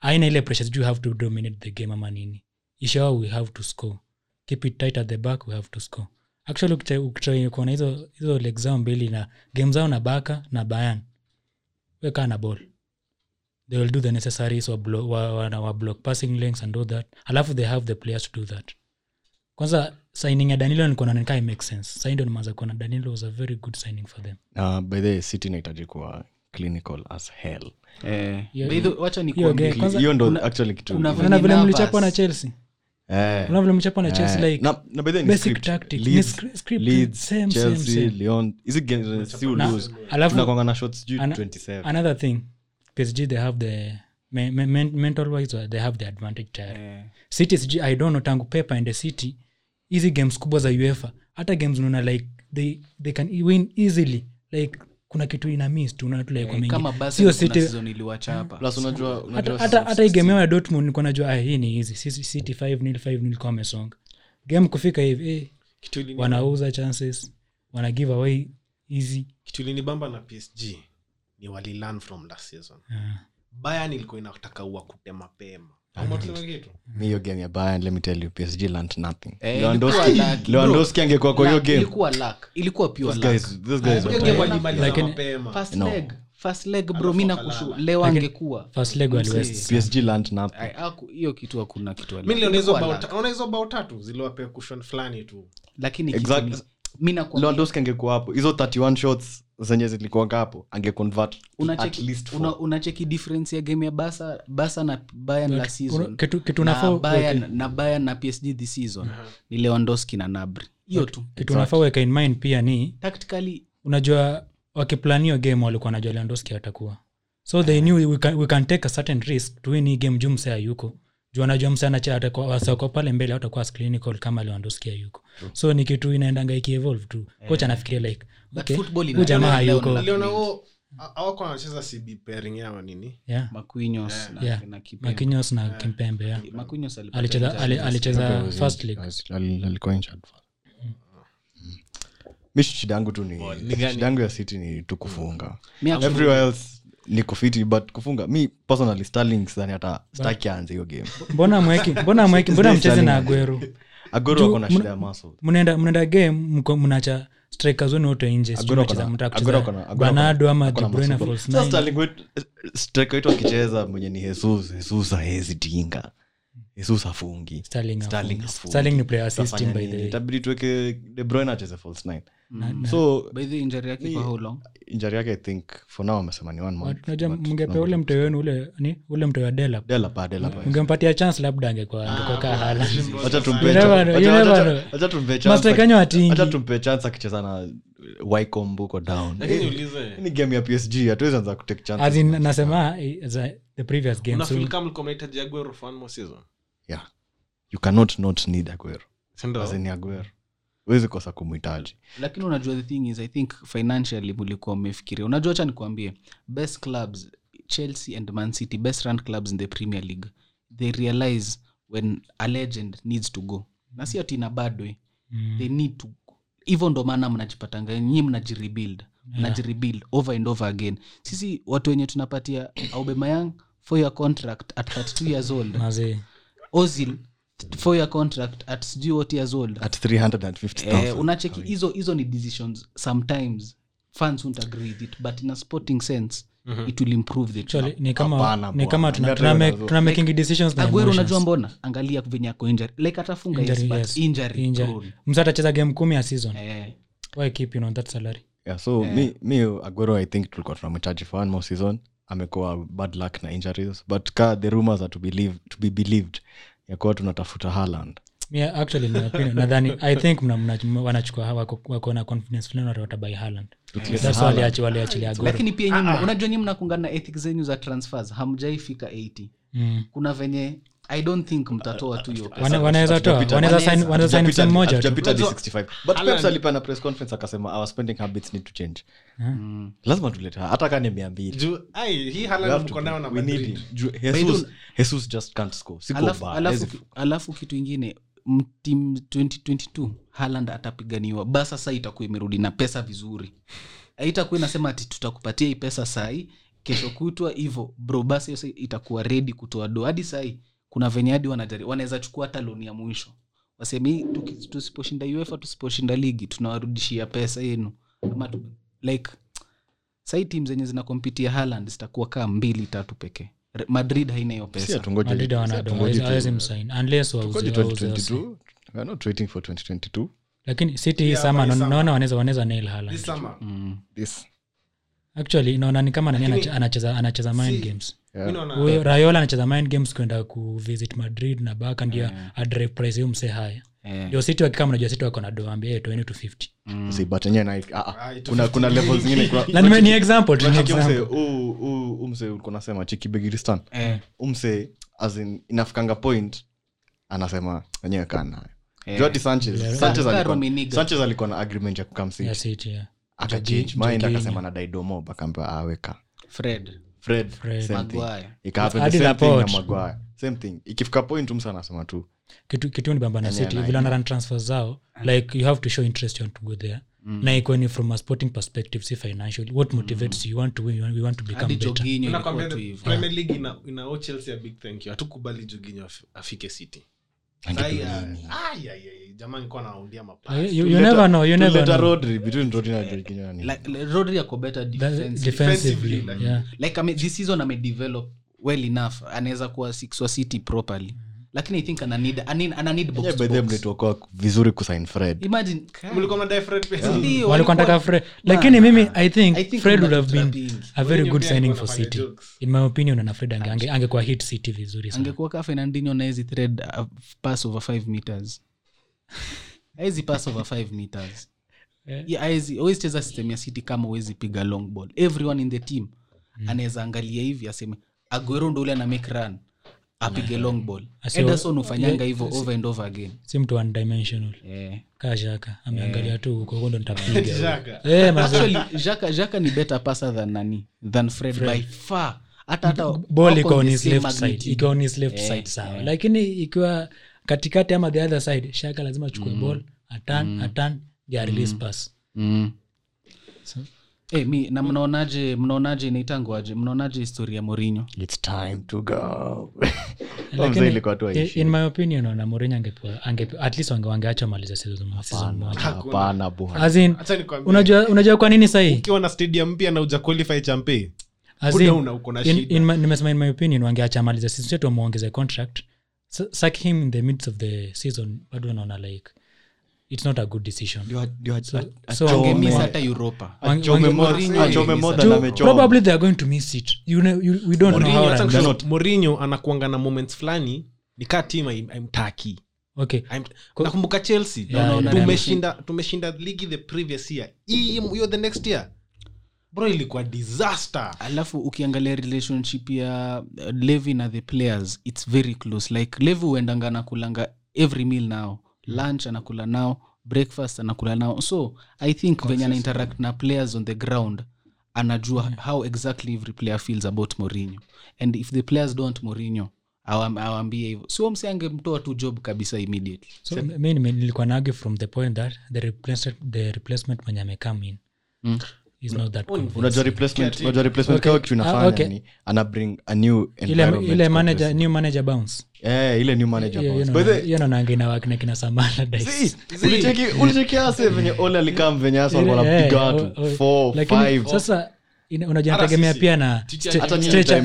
aina ile pressure you have to dominate the game ama nini. Ishawa we have to score. Keep it tight at the back we have to score. Actually ukita- ukitrai kuona hizo hizo leg zao mbili na game zao na baka na bayan wekaa na ball they will do the necessaries wa, blo- wa, wa, wa block passing links and do that alafu they have the players to do that kwanza signing ya danilo nikuona nikaa make sense sai ndo nimaanza kuona danilo was a very good signing for them uh, by the city inahitaji kuwa clinical as hell eh, Hiyo- ndo actually vile nervous. mlichapwa na chelsea Eh, vile mlichapwa na chelsea eh, like na- na by the way ni basic script. tactics. Leeds- Ni scri- script, Leeds, same, same, Chelsea, same. Lyon. hizi games si Na- lose alafu tunakwanga na shots juu ana- 27 another thing psg they have the me, me, mental wise they have the advantage tayari. Yeah. city sg i don't know tangu pepa and the city hizi games kubwa za uefa hata games unaona like they, they can win easily. Like kuna kitu ina miss tu unaona tu like kama basi City- season iliwachapa plus unajua hata unajua hata- hata hii game ya dortmund nilikuwa najua ah, hii ni easy. City 5 nil 5 nil kwa wamesonga. Game kufika hivi eh, kitu ilini- wanauza chances wana give away easy. Kitu ilinibamba na psg ni walilearn from last season. Yeah. bayern ilikuwa inataka uwakute mapema. Ama tuseme kitu mi hiyo game ya Bayern, let me tell you psg learned nothing. Eh, Lewandowski- ilikuwa luck, bro. lewandowski angekuwa kwa hiyo game. ilikuwa luck. Ilikuwa pure luck. guys those guys Hiyo game walimaliza mapema. First No. leg first leg bro mi wakalala. nakushu leo Lakini- angekuwa. first leg wali Msee. west psg learned nothing. Ai, haku- hiyo kitu hakuna kitu wali- mi niliona hizo bao luck. ta- unaona hizo bao tatu ziliwapea kushon fulani tu. Lakini kitu mi nakwambia angekuwa hapo. Hizo 31 shots zenye zilikuanga hapo angeconvert at unacheki least four. una, unacheki difference ya game ya basa basa na bayan la season. kitu- kitu na unafaa Bayern- uweke- na bayan na psg this season. Ni lewandowski na nabri hiyo tu. Kitu unafaa weka in mind pia ni tactically unajua wakiplanio hiyo game walikuwa najua leondoski atakuwa. So they knew we can, we can take a certain risk to win hii game juu msee ayuko juu anajua pale mbele atakuwa clinical kama leondoski yuko so ni kitu inaendanga ikievolve tu. Coach anafikiria like okay, jamaa hayuko awako wanacheza cb pairing yao nini? Yeah. Marquinhos na- Yeah. na Kimpembe. makinyos na kimpembe yeah. Marquinhos alicheza injury. ali- last alicheza first league. alikuwa injured. mi shida yangu tu ni shida yangu ya city ni tu kufunga. Everywhere else ni kufiti but kufunga mi personally starling sani hata staki aanze hiyo game. Mbona mweki *laughs* mbona mweki mbona mcheze na agweru agweru wako na shida ya mnaenda mnaenda game mko mnacha strikers wenu wote nje ako ako ako Bernardo ama ako striker wetu akicheza mwenye ni jesus jesus aezi tinga. Afungi itabidi tuweke debroin acheze false nine Na- na- so By the way, injury yake i think for now amesema ni one month mngepea ule mtoi wenu ule ni ule mtoi wa delap. Dela pa, Dela pa. mngempatia chance labda angekuwa angekuwa kaa hala Wacha tumpe You never cha- know, wacha- you never wacha- know. wacha tumpe chance akichezana akicheza na game ya psg hatuwezi anza kutake. Nasema eh, the previous game you cannot not need aguero? Aguero huwezi kosa kumhitaji lakini unajua the thing is i think financially mulikuwa mmefikiria. Unajua cha nikuambie best clubs chelsea and man city best run clubs in the premier league they realize when a legend needs to go. Na si ati na badwe mm, they need to hivyo ndo maana mnajipatanga nyi mnajirebuild mnajirebuild over and over again. Sisi watu wenye tunapatia aubemayang for your contract at 32 years old. Ozil for your contract at sijui what years old. At 350000 eh, unacheki hizo hizo ni decisions. Sometimes fans won't agree with it but in a sporting sense it will improve the team. Actually, ni kama ni kama tuna, tuna, make, unazo- like, making decisions na aguero unajua mbona? Angalia venye ako injury like atafunga yes, Injury, but yes. injury Injury. msa atacheza game kumi ya season. Eh, why keep you on that salary? Yeah, so mi, mi aguero i think tulikuwa tunamhitaji for one more season. Amekuwa bad luck na injuries but ka the rumors are to, believe, to be believed yakuwa tunatafuta haland yeah, actually nadhani i think wanachukua wako, wako na confidence fulani watabai Haaland. That's why waliachi- waliachilia Aguero. lakini pia unajua nyi mnakungana na ethics zenyu za transfers hamjaifika 80 Mm. kuna venye i don't think mtatoa tu hiyo pesa. Wana- wanaweza toa. Hatujapita- wanaweza sign- wanaweza sign msimu mmoja tu. Hatujapita hadi Unajua- 65 but Haaland- Pep alipeana press conference akasema our spending habits need to change. Lazima tulete hata kane mia mbili. Juu ai hii We Haaland have mko to- nayo na we need Madrid. him. Juu By Jesus- the- Jesus just can't score. Alafu, alafu, alafu kitu ingine tim team 2022 haland atapiganiwa. Ba sasa itakuwa imerudi na pesa vizuri. Aitakuwa inasema ati tutakupatia hii pesa sai kesho kutwa hivo bro basi itakuwa redi kutoa do hadi sahii kuna venye hadi wanaweza chukua hata loni ya mwisho. Waseme tusiposhinda uefa tusiposhinda ligi tunawarudishia pesa yenu. Ama tu, like sahii tim zenye zinakompitia haland zitakuwa kaa mbili tatu pekee. Madrid haina hiyo pesa. Hatungoje- Madrid si hawana- hatungoje hawezi- tu- hawezi msign, unless wauze- Tungoje wauze- 2022. We are not waiting for 2022 lakini city hii sama naona wanaweza wanaweza nail Haaland. This summer. This- actually naona ni kama nani anacheza anacheza mind games huyo rayola anacheza mind games kwenda kuvisit madrid na baka ndio adrive price hiyo msee haya Eh. ndio siti wakikama najua siti wako na doambia toeni to 50 Si, but yenyewe na- ah, ah, Ah, kuna kuna levels zingine na nime- ni example tu, ni Unacheki umse, example. huu- huu- huu mse ulikuwa nasema chiki begiristan Eh. umse as in, inafikanga point anasema wenyewe kaa nayo. Eh. Juu Sanchez- Yeah. Sanchez alikuwa- Sanchez alikuwa na agreement ya kukamsi ya yeah. akachange mind akasema nadai domo akaambiwa aweka fred fred, Fred. same thing. Maguire. Ikahappen the same thing na Maguire. Same thing. Ikifika point msa anasema tu. Kitu kitu ni bamba na city vile anaran transfer zao like you have to show interest you want to go there. Na iko ni from a sporting perspective si financial what motivates mm. you? Want to win you want- we want to become better. Nakwambia the Premier League ina- ina Chelsea a big thank you. Hatukubali joginyo afike city Sahi, ai, ai, ai, jamaa nilikuwa naundia mapasi. you, you, you never know you never tuleta know. rodri between rodri na Jorginho ni- like, like, rodri ako better That- defensive. defensively Defensively, yeah. like ame, this season amedevelop well enough. Anaweza kuwa six wa city properly lakini i think ana need, ana, ana need box to box. mlituokoa vizuri kusign fred. Imagine Mlikuwa mnadai Fred pia? Ndio, walikuwa walikuwa- fred. Lakini mimi i think, I think fred would have been a very good signing for city. in my opinion ana fred ange- ange- angekuwa hit city vizuri sana. angekuwa ka fernandinho na hizi thread uh, pass over 5 meters. *laughs* Hizi pass over 5 meters. Eh. yeah, haezi- huwezi cheza system ya city kama huwezi piga long ball. Everyone in the team anaweza angalia hivi aseme aguero ndo ule ana make run apige long ball ederson ufanyanga hivyo over and over again si mtu one dimensional yeah. kaa shaka ameangalia tu huko huko ndo nitapiga *laughs* Xhaka. Eh, mazee. actually jaka jaka ni better passer than nani than fred, by far hata hata ball iko on his left magnitude. side iko on his left yeah. side sawa yeah. lakini ikiwa katikati ama the other side shaka lazima achukue ball atan atan ya release pass mm. So- Eh, mi na mnaonaje mnaonaje inaitangwaje mnaonaje historia ya morinho its time to go. *laughs* Mzee ilikuwa tu i- in my opinion ona morinyo angepewa angepe, at least wange- wangeacha maliza season season moja. hapana bwana. As in Acha nikwambie, unajua unajua kwa nini sahii? Ukiwa na stadium mpya na uja qualify champe As in, una- uko na in- shida. in my- nimesema in my opinion wangeacha maliza season chetu wamuongeze contract. S- sack him in the midst of the season bado naona like it's not a good decision. So probably they are going to miss it. You know, you, we don't know how Mourinho, acha Rangnick- kushow, Mourinho anakuanga na moments fulani nikaa team aimtaki okay. Nakumbuka chelsea. Yeah, Unaona yeah. tumeshinda tumeshinda ligi the previous year. Hiyo the next year. Bro ilikuwa disaster. Alafu ukiangalia relationship ya uh, levi na the players its very close. Like levi huendanga anakulanga every meal nao lunch anakula nao breakfast anakula nao. So i think venye ana interact na players on the ground anajua how exactly every player feels about morinho and if the players don't morinho awam- awambie hivo sio msiange angemtoa tu job kabisa immediately. So mi nilikuwa nage from the point that the replacement, the replacement mwenye amecome in Mm. Is not that unajua replacement unajua replacement Okay. kao kitu inafanya okay. ni ana bring a new environment ile kwa manager new manager bounce eh ile new manager bounce. By the naona- way, hiyo naonanga inawakina kina samala see, ulicheki- ulicheki ase venye *laughs* ole alikam venye asa wanapiga watu o- o- four, lakini five. sasa unajua nategemea pia na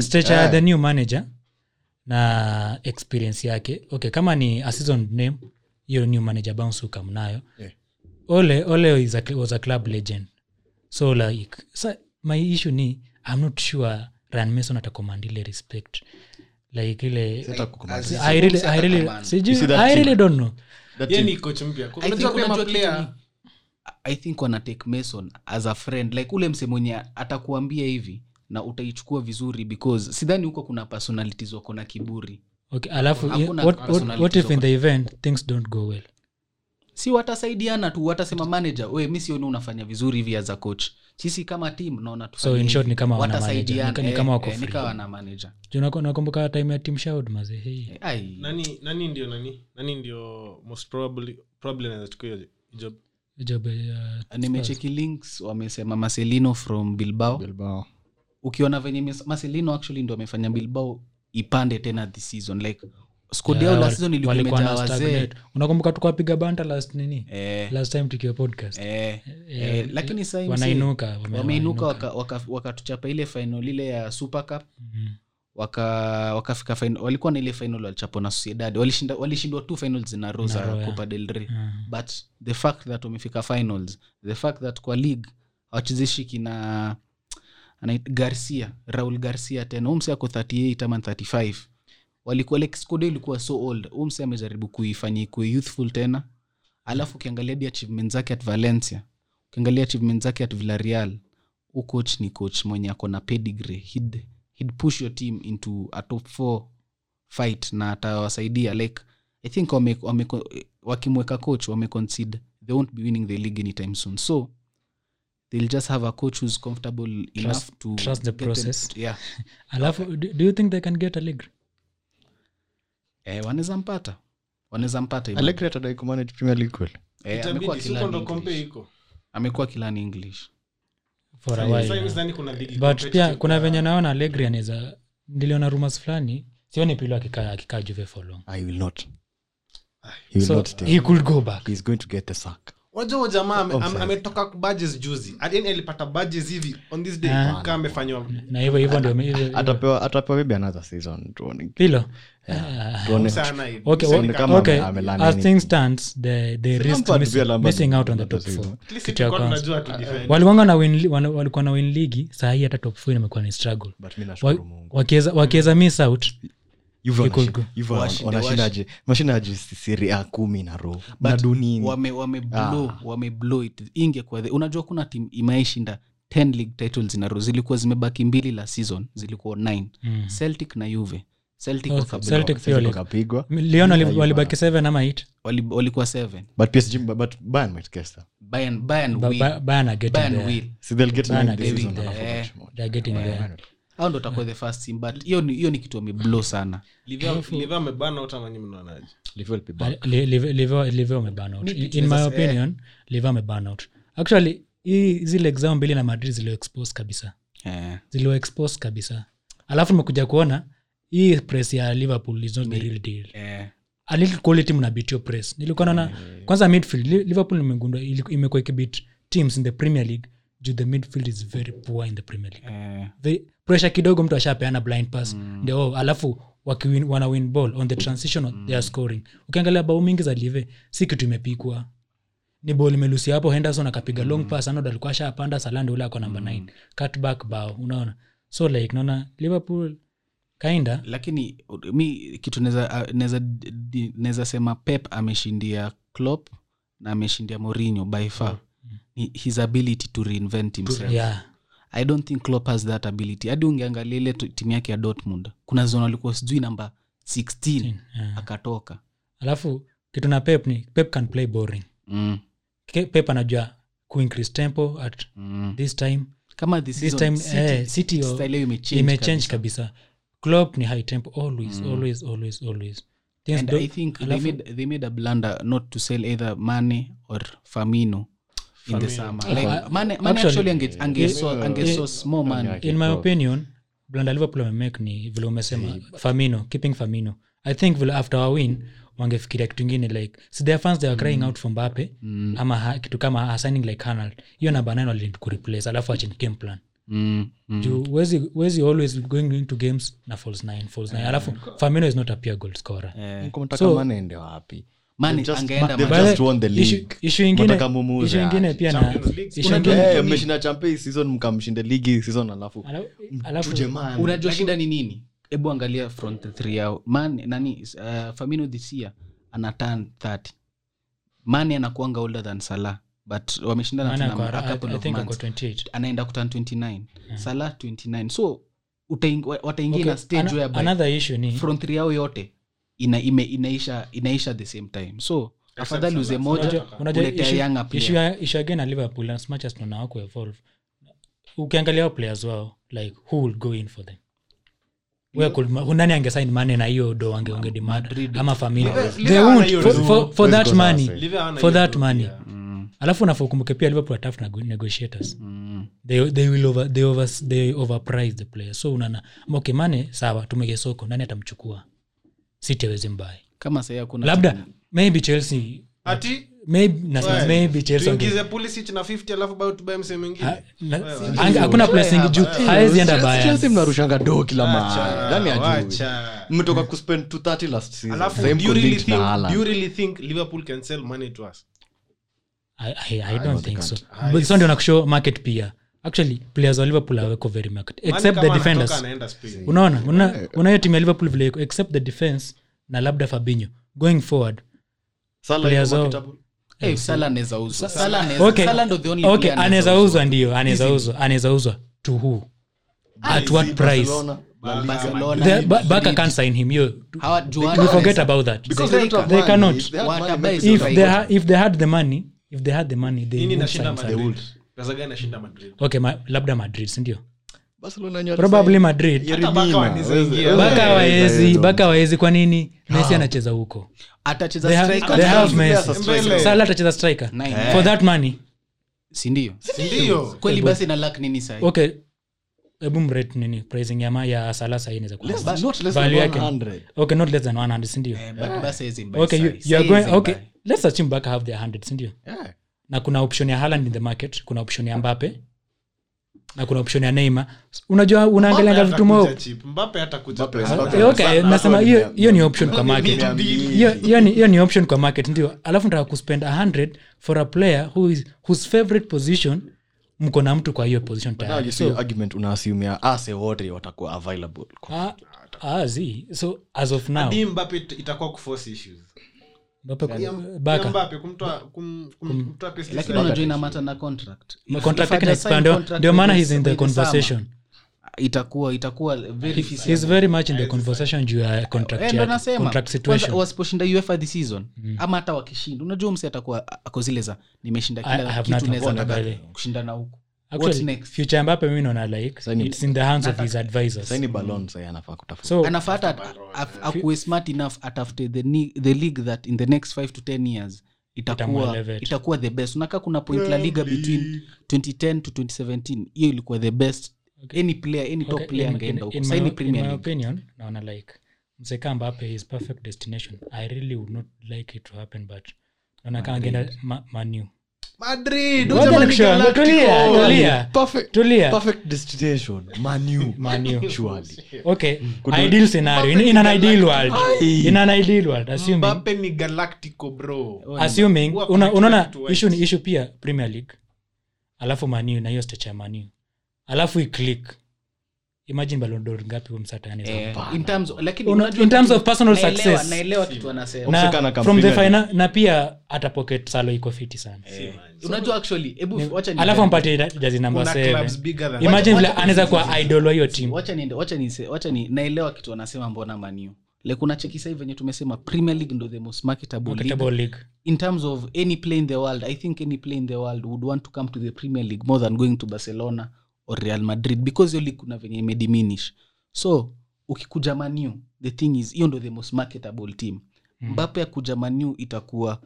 stature ya eh. the new manager na experience yake okay kama ni a season name hiyo new manager bounce ukamnayo Yeah. ole ole is a, was a club legend so like sa, my issue ni i'm not sure ran mason atacommand ile respect. Like ile I really, I really, I don't know. I think unajua pia unajua maplayer kitu ni- i think wana take mason as a friend. Like ule mse mwenye atakuambia hivi na utaichukua vizuri because sidhani huko kuna personalities wako na kiburi. Okay alafu what, what, what if in the event things don't go well si watasaidiana tu watasema manager we mi sioni unafanya vizuri hivi as a coach. Sisi kama team naona So in short ni kama Watasaidiana, manager, ni- ni eh, kama wako eh, free. kama wana manager. Juu nakumbuka time ya team shout maze hey. Ai, nani nani ndio nani? Nani ndio most probably probably chukua job? Job ya nimecheki links wamesema marcelino from bilbao. Bilbao. ukiona venye marcelino actually ndo amefanya bilbao ipande tena this season like Yeah, unakumbuka tukawapiga banta last nini? Eh, last time tukiwa podcast. Eh, Eh, eh, lakini sahii wameinuka wakatuchapa waka, ile final ile ya super cup. Mhm. waka wakafika final walikuwa na ile final walichapwa na sociedad. Walishindwa wali two finals na row za copa del rey. Mhm. but the fact that wamefika finals the fact that kwa league hawachezeshi kina anait- garcia raul garcia tena. Umse ako 38 ama 35 walikuwa like skode ilikuwa so old. Umse amejaribu kuifanya ikuwe youthful tena. Alafu ukiangalia di achievement zake at valencia ukiangalia achievement zake at villarreal u coach ni coach mwenye ako na pedigree. He'd, he'd push your team into a top four fight na atawasaidia like i think wame, wame, wakimweka coach wameconcede they won't be winning the league anytime soon. So they'll just have a coach who's comfortable enough to trust the process. them- yeah. *laughs* Alafu do, do you think they can get Allegri? Eh, wanaweza mpata wanaweza mpata Iman. Allegri atadai kumanage Premier League kweli? eh, amekuwa itabidi siko ndo kompe English. iko amekuwa kilani english for a Sasa hivi sidhani kuna ligi but competitive kuna kwa- venye naona Allegri anaweza niliona rumors fulani sioni pilo akikaa akikaa juve for long I will not. He will so not stay. he could go back He's going to get the sack. Wajua huyo jamaa ame- Offside. ame- ametoka badges juzi. Yani alipata badges hivi on this day Ah. kama amefanywa. Na hivyo hivyo ndio atapewa atapewa maybe another season tuone. Ame- amelearn as things stands risk missing, out on the top na win, walikuwa na win ligi saa hii hata top four imekuwa ni struggle. But mi Wa- nashukuru Mungu. wakiweza wakiweza miss out wanashindaje? mashindaje siri kumi na ro nadu nini? wame, wame blow, wame blow it. Ingekuwa unajua kuna tim imeaishinda 10 league titles in a row. Zilikuwa zimebaki mbili la season zilikuwa 9 Mm. celtic na juve. Celtic Oh, walibaki seven ama walikuwa 7 but PSG but Bayern might guess that Bayern, Bayern Ba- will. Ba- Bayern are getting Bayern there. will. so they'll get Bayern nine are this getting season there. alafu watch moja. They are getting there. au ndo takuwa the first team but hiyo ni, hiyo ni kitu wameblow sana Liverpool- Liverpool amebana out ama nyinyi mnaonaje Liverpool will be back. Li- Live- Live- Live wameburn out. Mi In- kitu in my opinion live wameburn actually hii zile exam mbili na madrid zilioexpose kabisa yeah. zilioexpose kabisa alafu nimekuja kuona hii press ya liverpool is not the real deal yeah a little quality mnabit your press nilikuwa naona kwanza midfield liverpool imegundwa imekuwa ikibit teams in the premier league juu the midfield is very poor in the premier league. Eh. Very- pressure kidogo mtu ashapeana blind pass. Ndio oh, alafu wakiwin, wana win ball on the transition they are scoring. Ukiangalia bao mingi za live si kitu imepikwa. Ni bol imelusia hapo henderson akapiga long pass anod alikuwa ashapanda salande ule ako namba 9 cutback bao unaona? So like naona liverpool kainda lakini mi kitu neza sema pep ameshindia clop na ameshindia morinho by far. ni his ability to reinvent himself. yeah. I don't think Klopp has that ability. Hadi ungeangalia ile timu yake ya dortmund kuna zona alikuwa sijui namba 16 yeah. akatoka. Alafu kitu na pep ni pep can play boring. Mm. Ke- pep anajua kuincrease tempo at Mm. this time. Kama this, this time City- eh, city style imechange imechange kabisa. kabisa. Klopp ni high tempo always always always always. Things and do- i think they made, they made a blunder not to sell either mane or famino in the summer like mane mane actually, actually ange angeso yeah. angesos more money in my opinion blanda liverpool wamemake ni vile umesema. Famino keeping famino. I think vile after our win wangefikiria kitu ingine like si their fans they were crying out for mbape ama ha, kitu kama assigning like hanald hiyo namba nine walid kureplace alafu achin game plan. Mm, mm. juu wezi, wezi always going into games na false 9 false 9 alafu famino is not a pure gold scorer. Eh, So- Mane ende wapi Ingine Mnataka mumuuze issue ingine aje. pia na Champions League. issue Unajua- ingine- Eh, champe season ligi season alafu unajua shida ni nini? Hebu angalia front three yao. Man nani uh, famino this year ana turn 30 mane anakuanga older than salah but wameshindana Mane tu na ako- a couple I of think ako months. 28 anaenda kutan 29 salah 29 so wataingia Okay, na stage ana- another issue ni front yao yote ina, ime, inaisha inaisha the same time. So afadhali uze moja Unajua- unajua uletea issue- younger issue player ya- issue again na liverpool as much as tunaona wako ukiangalia hao players wao like who will go in for them? Where could- who- nani angesign mane na hiyo do ange unge demand? Ama famili Live- they Live won't hana hiyo for, do. for, for Let's that money. for that pia. alafu nafaa pia liverpool tough negotiators. Mm. they, they will over, they over, they overprice the player so unana okay mane sawa tumege soko nani atamchukua city awezi mbaye. Kama sahii hakuna labda maybe chelsea ati? maybe nasema Wewe, maybe chelsea wange- tuingize Pulisic na 50 alafu bado tubaye msee mwingine. Ha- na- Wewe, anga- hakuna plesingi juu. Enda Chelsea do kila maani mmetoka kuspend 230 last season. Alafu Same do you really content na think- Haaland. do you really think liverpool can sell money to us? I, I, I don't think so. so ndio nakushow market pia actually players wa liverpool aweko very market except the defenders. unaona unayo una timu ya liverpool vile iko except the defense na labda fabinho. Going forward players wao- Salah anaweza uzwa. Ndio anaweza uzwa. anaweza uzwa. To who? At what price? Barcelona? Barcelona, The- Madrid. Ba- baka can't sign him yo. We forget about that. Because they don't They cannot. They had if they ha, if they the money if they had the money they would sign Salah. madrid pesa gani nashinda madrid? Okay ma, labda madrid sindio probably madrid. Baka waezi baka waezi kwa nini? Messi anacheza huko. Sala atacheza striker. For that money. Sindio kweli basi na lak nini sahi okay. Hebu mrate nini? Pricing ya, ya sala sahii inaweza kuwa Less- not less Value than yake. 100. okay not less than 100 sindio Eh, buy okay you, you are going okay. Let's assume baka have their 100 sindio Yeah. Na kuna option ya Haaland in the market kuna option ya mbape na kuna option ya neymar. Unajua unaangalianga vitu mo Mbappe. Mbappe. Okay nasema ni hiyo hiyo ni option kwa market. hiyo hiyo ni- hiyo ni option kwa market ndio. Alafu nataka kuspend 100 for a player who is, whose favorite position mko na mtu kwa hiyo position tayari. you so argument unaasumia ase wote watakuwa available. Ah, ah, so as of now. Mbappe itakuwa kuforce issues ndio- maana he's in the conversation. Itakuwa itakuwa very he's very much in the conversation juu ya contract Eh, ndo nasema contract kwanza situation. wasiposhinda uefa this season ama hata wakishinda unajua msi atakuwa ako zile za nimeshinda kila kitu naweza taka Mbappe. Actually next? future mbape mimi naona like Saini- it's in the hands of his advisors. Saini balon sai anafaa kutafuta. So anafaa akuwe smart enough atafute the, ni- the league that in the next 5 to 10 years itakuwa Itamuelevate. itakuwa the best. Unakaa kuna point la liga between 2010 to 2017 hiyo ilikuwa the best. Any player any top Okay, player in- angeenda in- huko. in saini my- premier my league. opinion naona like mseka mbape is perfect destination. I really would not like it to happen but naona kama angeenda ma, manu madrid tulia, tulia. perfect tulia. perfect destination manu. *laughs* Manu. Surely. Okay ideal scenario. In, in an ideal world. In an ideal world assuming. Mbape ni galactico bro. Assuming. Huwa una- unaona issue ni issue pia premier league. Alafu manu na hiyo stage ya manu. Alafu iclick imagine balondor ngapi huyo msata anaweza Eh, kupata. in terms lakini Una- unajua in terms of personal naelewa- success. naelewa kitu anasema na anakaa from the Premier final na pia hata pocket salo iko fiti sana. Unajua actually hebu wacha ni- alafu ampatie jazi namba Kuna clubs 7 bigger than- imagine vile anaweza kuwa idol wa hiyo team. wacha niende wacha ni wacha ni naelewa kitu anasema mbona maniu like unacheki sasa venye tumesema premier league ndo the most marketable league. Marketable league. In terms of any play in the world i think any play in the world would want to come to the premier league more than going to barcelona or real madrid because hiyo league kuna venye imediminish. So ukikuja maniu the thing is hiyo ndo the most marketable team. Mm. mbape kuja manu itakuwa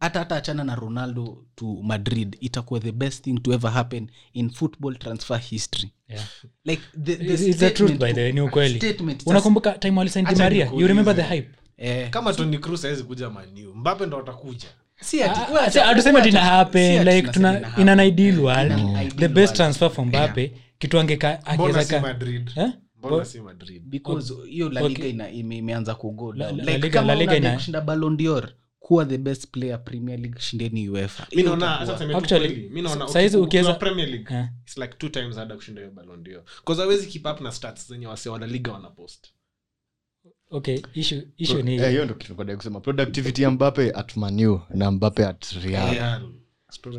hata hata achana na ronaldo to madrid itakuwa the best thing to ever happen in football transfer history. Yeah. like the, the It's the truth by the way ni ukweli. unakumbuka time walisain Di maria? You remember the hype? Eh, kama tony cruz awezi kuja maniu mbape ndo watakuja ati- Ah, ah, wacha- tina happen like tuna in an ideal world ideal the best world. transfer bape yeah. kitu angeka mbona angeza si ka- madrid? Eh? because hiyo la liga ina ime- imeanza kugo La- down. La- like La Liga- kama La Liga unadai ina- kushinda Ballon d'Or kuwa the best player premier league shindeni uefa. Mi naona acha tuseme tu Actually, kweli, mi naona saizi uki- ukiweza- ukiwa premier league it's like two times harder kushinda hiyo ballon d'or. Cause hawezi keep up na stats zenye wase wana liga wana post okay issue issue ni Eh, hiyo. ndo kitu kusema. Productivity ya mbape at manu na mbape at real. Real.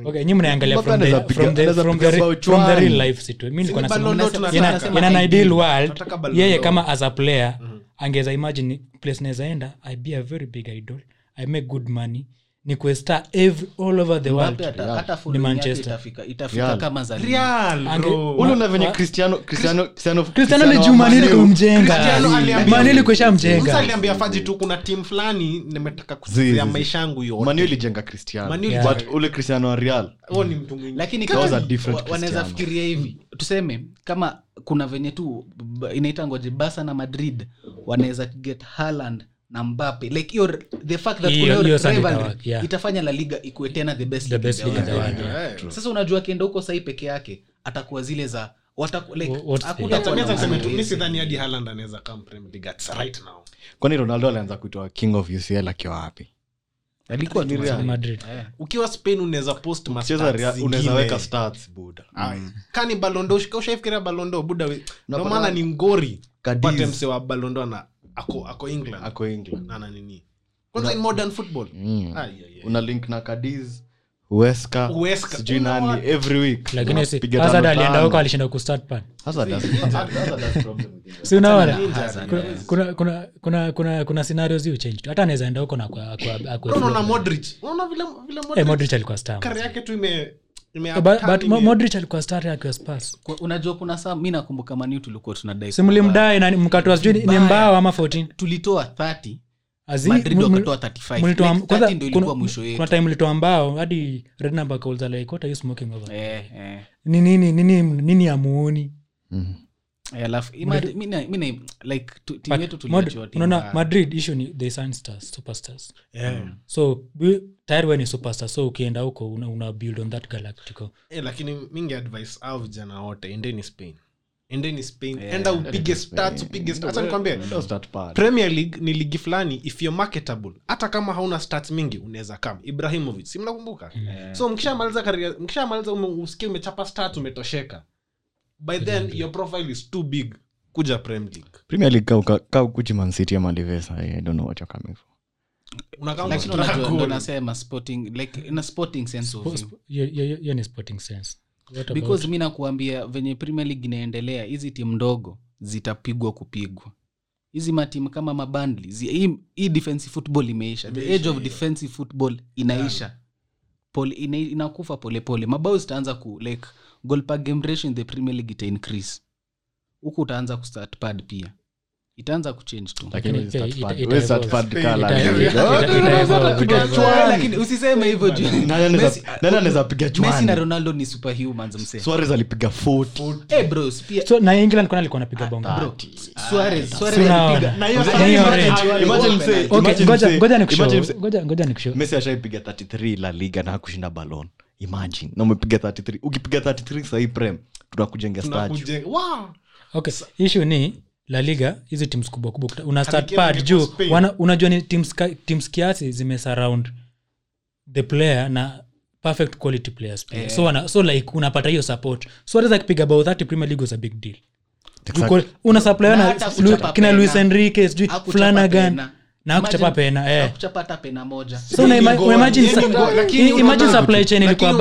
okay nyi mnaangalia from the from the from the from the real life situation mimi nilikuwa nasema Ballon d'Or Mnasema- tunataka. Nasema in an ideal. ideal world yeye kama as a player angeza imagine place nawezaenda i be a very big idol. I make good money ni kuesta all over the worldni hata Ni following yake Manchester. itafika itafika kama za Liga. Real, Ange- bro. ule una venye cristiano cristiano cristiano cristiano ni juu manili kumjenga. Manili faji tu kuna tim fulani nimetaka maisha yangu Man ilijenga cristiano. Man U Yeah. but ule cristiano wa real ni mtu mwingine lakini That was kama a different wa- wanaweza fikiria hivi. Tuseme kama kuna venye tu b- inaita ngoje basa na madrid wanaweza get Haaland na mbape like your, the fact that Hiyo- hiyo rivalry yeah. itafanya la liga ikuwe tena the best The best league league league yeah. world, yeah. Sasa unajua akienda huko sahii peke yake atakuwa zile za kwani ronaldo alianza kuitwa king of ucl akiwa wapi? Alikuwa tu Ni Real. madrid. Eh. ukiwa spain unaweza post ma stats buda. Ai, kani balondo ushaifikiria balondo? Buda we- ndo Unapata- maana ni ngori. Pate mse wa balondo na ako ako england. Ako england. Na na nini. Kwanza in modern football? Mm. ah, yeah, yeah. una link na kadiz sijui nani every week. Lakini hazard alienda huko alishinda si unaona? Kuna, kuna, kuna, kuna, kuna, kuna scenarios hiyo hata anaweza enda huko na kwa- kwa- kwa- unaona modric? Unaona vile vile Eh, modric modric alikuwa star. kari yake tu ime ime but, modric alikuwa star akiwa spas unajua kuna saa mi nakumbuka maniu tulikuwa tunadai na mkatoa sijui ni- mbao ama 14 tulitoa 30 Azi- Madrid mul- wakatoa 35 mlitoa- Like, kwanza 30 ndio kuna- ilikuwa mwisho yetu. kuna time mlitoa mbao hadi are you smoking over? Eh, eh. ni nini nini nini amuoni? Mhm. Unaona madrid issue ni they sign superstars. Yeah. so tayari we ni superstar so ukienda huko una, una build on that galactical Eh, lakini mingi advice au vijana wote endeni spain. Endeni spain. Yeah, enda upige stats upige stats. Acha nikwambie Ndio start pad. premier league ni ligi fulani if you're marketable hata kama hauna stats mingi unaweza kama ibrahimovic si mnakumbuka? So mkishamaliza mkishamaliza usikie umechapa stats umetosheka by then your profile is too big. Kuja premier league. Premier league ka ka ukuchi man city ama livesa i don't know what you're coming for. Unakaa lakini unajua struggle. ndo nasema sporting like in a sporting sense of Spo- view. spo- hiyo- hiyo hiyo ni sporting sense. What about- because mi nakuambia venye premier league inaendelea hizi timu ndogo zitapigwa kupigwa. Hizi matimu kama mabandli zi- hii, hii defensive football imeisha. The age of defensive football inaisha pole, ina, inakufa polepole. Mabao zitaanza ku like goal game ratio in the premier league ita increase. Huku utaanza kustart pad pia itaanza kuchange tu. Lakini Lakini start ita- pad- ita- we start ita- pad ita- kala. ita- Nani ita- ita- ita- ita- ita- lakini usiseme hivyo juu. *laughs* Anaweza- nani anaweza piga messi na ronaldo ni superhumans mse alipiga 40 eh bros pia so na england kwana alikuwa anapiga bongo? Bro suarez suarez Sina- alipiga na hiyo hiyo Imagine- range. imagine mse- Okay, imagine ngoja- mse- ngoja imagine nikushow. mse- ngoja- ngoja nikushow. Messi ashaipiga 33 la liga na kushinda balon imagine. Na umepiga 33 ukipiga 33 sahii prem tunakujengea statue okay issue ni la liga hizi tims kubwa kubwa. Una start pad juu wana, unajua ni teams, teams kiasi zimesurround the player na perfect quality players pia. So, wana, so like unapata hiyo support. So hata kipiga bao 30 premier league was a big deal. Exactly. Una supply Na kina luis enrique sijui flanagan pena. Na akuchapa pena eh. hakuchapa pena moja so supply chain ilikuwa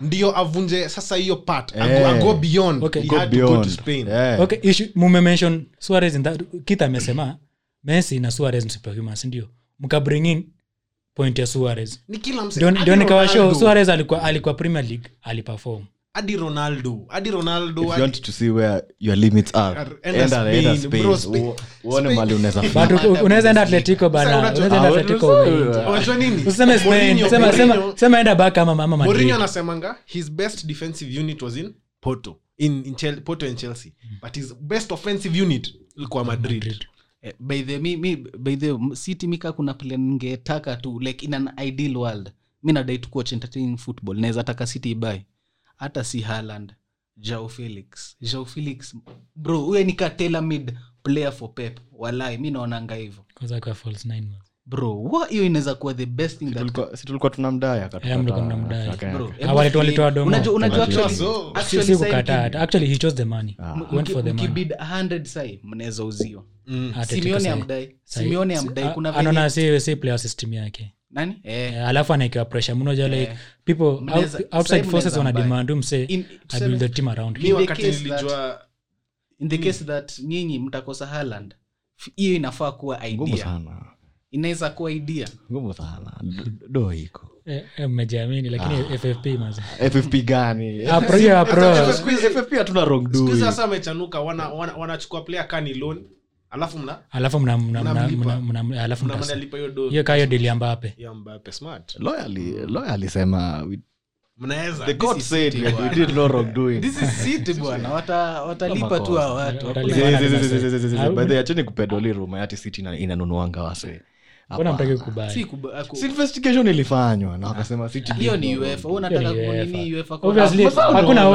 ndio avunje sasa hiyo part Eh. ago, ago beyond Okay. Go had to go to beyond. Spain. Yeah. okay issue mumemention suarez that kit amesema messi na suarez msuperhuman sindio mkabring in point ya suarez ni ndio nikawashow ndio nikawa show suarez alikuwa alikuwa premier league aliperform hadi ronaldo hadi ronaldo if you want to see where your limits are enda enda Spain, enda bro, spain Spain- uone mali unaweza *laughs* but unaweza enda atletico bana unaweza enda Ah, atletico unajua- nini? Useme spain sema sema sema enda back ama ama Mourinho madrid anasemanga his best defensive unit was in porto in, in Chel- porto and chelsea. But his best offensive unit ilikuwa madrid, Madrid. Eh, by the mi, mi, by the city mika kuna plan ningetaka tu like in an ideal world mi nadai tukuach entertaining football. Naweza taka city ibai hata si haland jao felix. Jao felix bro huye ni katela mid player for pep. Walai mi naonanga man. bro hiyo inaweza kuwa the best thing situlikuwa that tulikuwa- si tulikuwa tunamdaya Yeah, mlikuwa mnamdai. Bro, wale tu walitoa domo. unajua- unajua Unajua. actually- So, Si- actually si sasa kukataa. mki- hata. actually he chose the money. Went for the money. mkibid 100 sai mnaweza uziwa simione amdai. Simione amdai. Kuna anaona si player system yake nani? Eh, alafu anaekewa pressure. Mmoja like Eh. people out- outside forces wana demand mse i build the team around mi wakati nilijua in the case that nyinyi mtakosa hiyo inafaa kuwa idea. Inaweza kuwa idea. Ngumu sana. Do iko. Mmejiamini lakini ffp maze ffp gani? Apro- apro- ffp hatuna wrong siku sasa wamechanuka wanachukua wana, wanachukua player kani loan alafu mna? Alafu mna- alafu hiyo kaa hiyo kayo dili ya mbape alisema *laughs* watalipa tu hawa watu. Watalipa. Zi- Bwana zi- zi- anasema- zi- zi- zi- zi- Ah, by the way, acheni kupedoli ruma ati city inanunuanga wase investigation ilifanywa na wakasema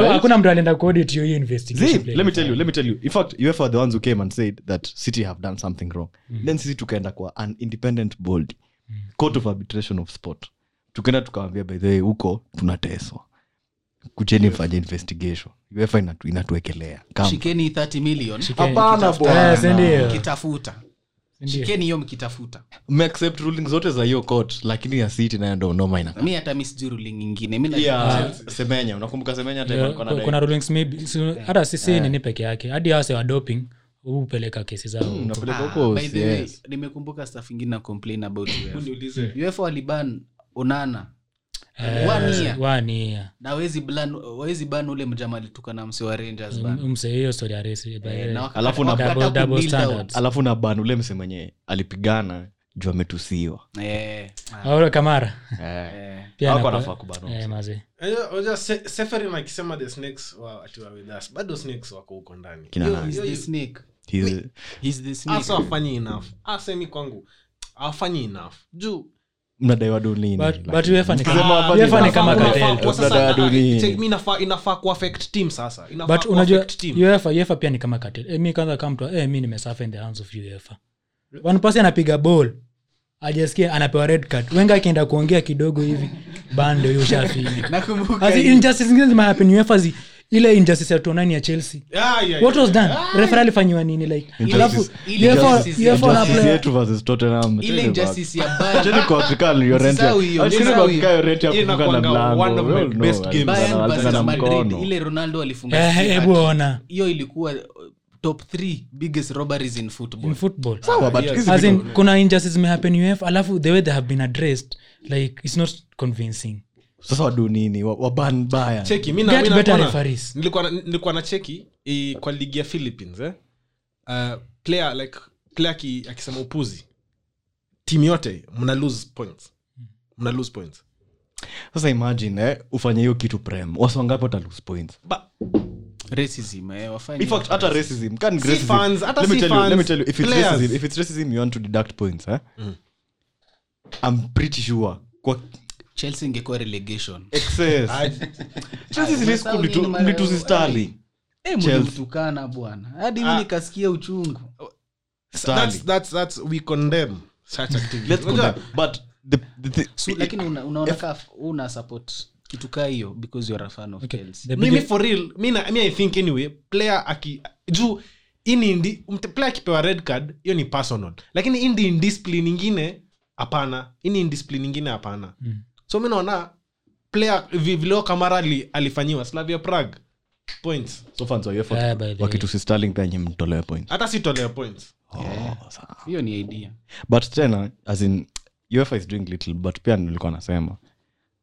Ah, hakuna mtu alienda kuaudit hiyo investigation Zee, play. let me tell you let me tell you. In fact uefa are the ones who came and said that city have done something wrong. Then sisi tukaenda kwa an independent body court of arbitration of sport. Tukaenda tukawambia by the way huko tunateswa. Kucheni mfanye investigation. Uefa inatuekelea inatu shikeni 30 million. Hapana Eh, bwana ndio? Shikeni hiyo mkitafuta. Mmeaccept ruling zote za hiyo court lakini ya city nayo ndo unoma ina mi hata mi sijui ruling ingine mi yeah, semenya unakumbuka semenya Yeah, kuna rulings maybe hata sisi nini peke yake. Hadi ase wa doping hupeleka kesi zao. Unapeleka Ah, staff ingine na complain about *laughs* UEFA waliban onana Eh, One year. one year. na wezi ban ule mjama alituka na mse wa Alafu na ban ule mse mwenye alipigana juu ametusiwa. Eh, ah, kamara. Eh. eh. pia Hawako anakuwa- anafaa kubanwa. eh, maze Unajua- unajua Se- seferin akisema the snakes wa ati wa with us bado snakes wako huko ndani. Enough. Asemi kwangu awafanyi enough. Juu mnadaiwa pia ni kama katel eh, mi kwanza kama mtu eh, mi nimesafa in the hands of uefa. One person anapiga ball ajasikia anapewa red card. Wenga akienda kuongea kidogo hivi bando hiyo *laughs* injustice zingine uefa zi ile injustice ya tonani ya chelsea. Yeah, yeah, what was yeah. alifanyiwa nini like alafu ile ronaldo ona hiyo ilikuwa uh, top three biggest robberies in football. In football. Sawa, but Yes. as in kuna injustice may happen uf alafu the way they have been addressed like it's not convincing sasa wadu nini? Wa- waban Bayern. cheki mi na- cheki i, kwa ligi ya philippines eh? uh, player like player ki, akisema upuzi timu yote mna lose points. Mna lose points. Sasa imagine eh, ufanye hiyo kitu prem. Wasiwangapi wata lose points? Ba racism eh, wafanye in fact hata racism. can racism fans, hata let me si tell you let me tell you if it's players. racism if it's racism you want to deduct points eh i'm pretty sure kwa chelsea ingekuwa relegation. Excess. Chelsea Sterling. Eh, mlimtukana bwana. Hadi mi Ah. nikasikia uchungu. That's, that's, that's, we condemn. Such Let's go but the, the, the, so, lakini una- unaona ka una support kitu kaa hiyo because you're a fan of Okay, Chelsea. mimi for real mi na- mi i think anyway player aki juu ini player akipewa red card hiyo ni personal. Lakini indi indiscipline ingine hapana. Ini indiscipline ingine hapana. Mm. So mi naona player vileo kamara ali, alifanyiwa slavia prague points. So fans wa UEFA Yeah, by the Sterling pia nyinyi mtolewe point hata points. Oh, hiyo ni idea. But tena as in uefa is doing little but pia nilikuwa nasema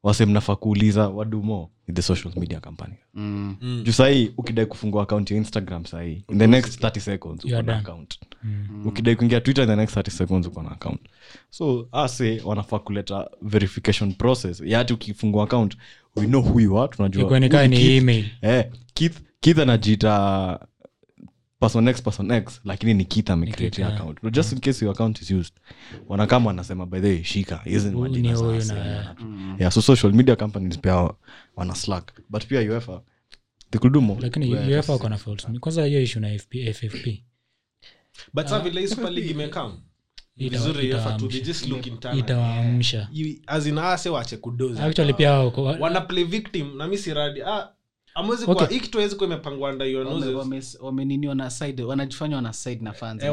wase mnafaa kuuliza wadumo ni the social media company? Mm. juu sahii ukidai kufungua akaunti ya instagram sahii in the next 30 seconds uko na account. Ukidai kuingia twitter in the next 30 seconds uko na account. So ase wanafaa kuleta verification process. Yati ukifungua account we know who you are tunajua Keith. eh, keith, keith anajiita person x person x lakini ni keith amecreate account. No, just in case your account is used wanakama wanasema by the way shika hizi ni majina ni huyu yeah. yeah so social media companies pia wana slack. But pia uefa they could do more. Lakini uefa wako na fault kwanza hiyo issue na FP, ffp but sa vile super league *laughs* imekam itawaamsha. Wache kudozi actually pia wako- wana victim na mi siradi ah, hii kitu kuwa imepangwa na wanajifanya wana side na fans. Eh,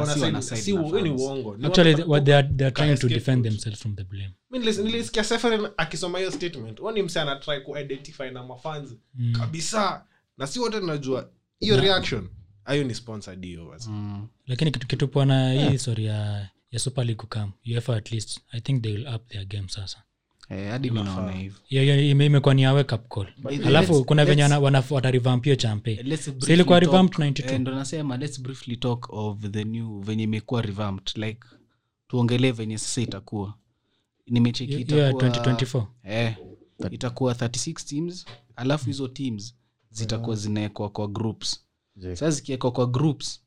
Seferin akisoma hiyo statement. Huo ni mse anatry kuidentify na mafans Mm. kabisa. Na si wote tunajua. Hiyo reaction ayo ni sponsored hiyo basi. Mm. lakini kitu kitu hii story ya ya super league kukam uefa at least i think they will up their game sasa hadi mi naona hiyo ime- imekuwa ni a wake up call. But alafu kuna venye watarivampio champeilikuwa eh, 92 ndo nasema let's briefly talk of the new venye imekuwa revamped. Like tuongelee venye sasa itakuwa. Nimecheki hiyo yeah, 2024 eh, itakuwa 36 teams. Alafu hizo teams zitakuwa zinaekwa kwa groups. Sasa zikiekwa kwa groups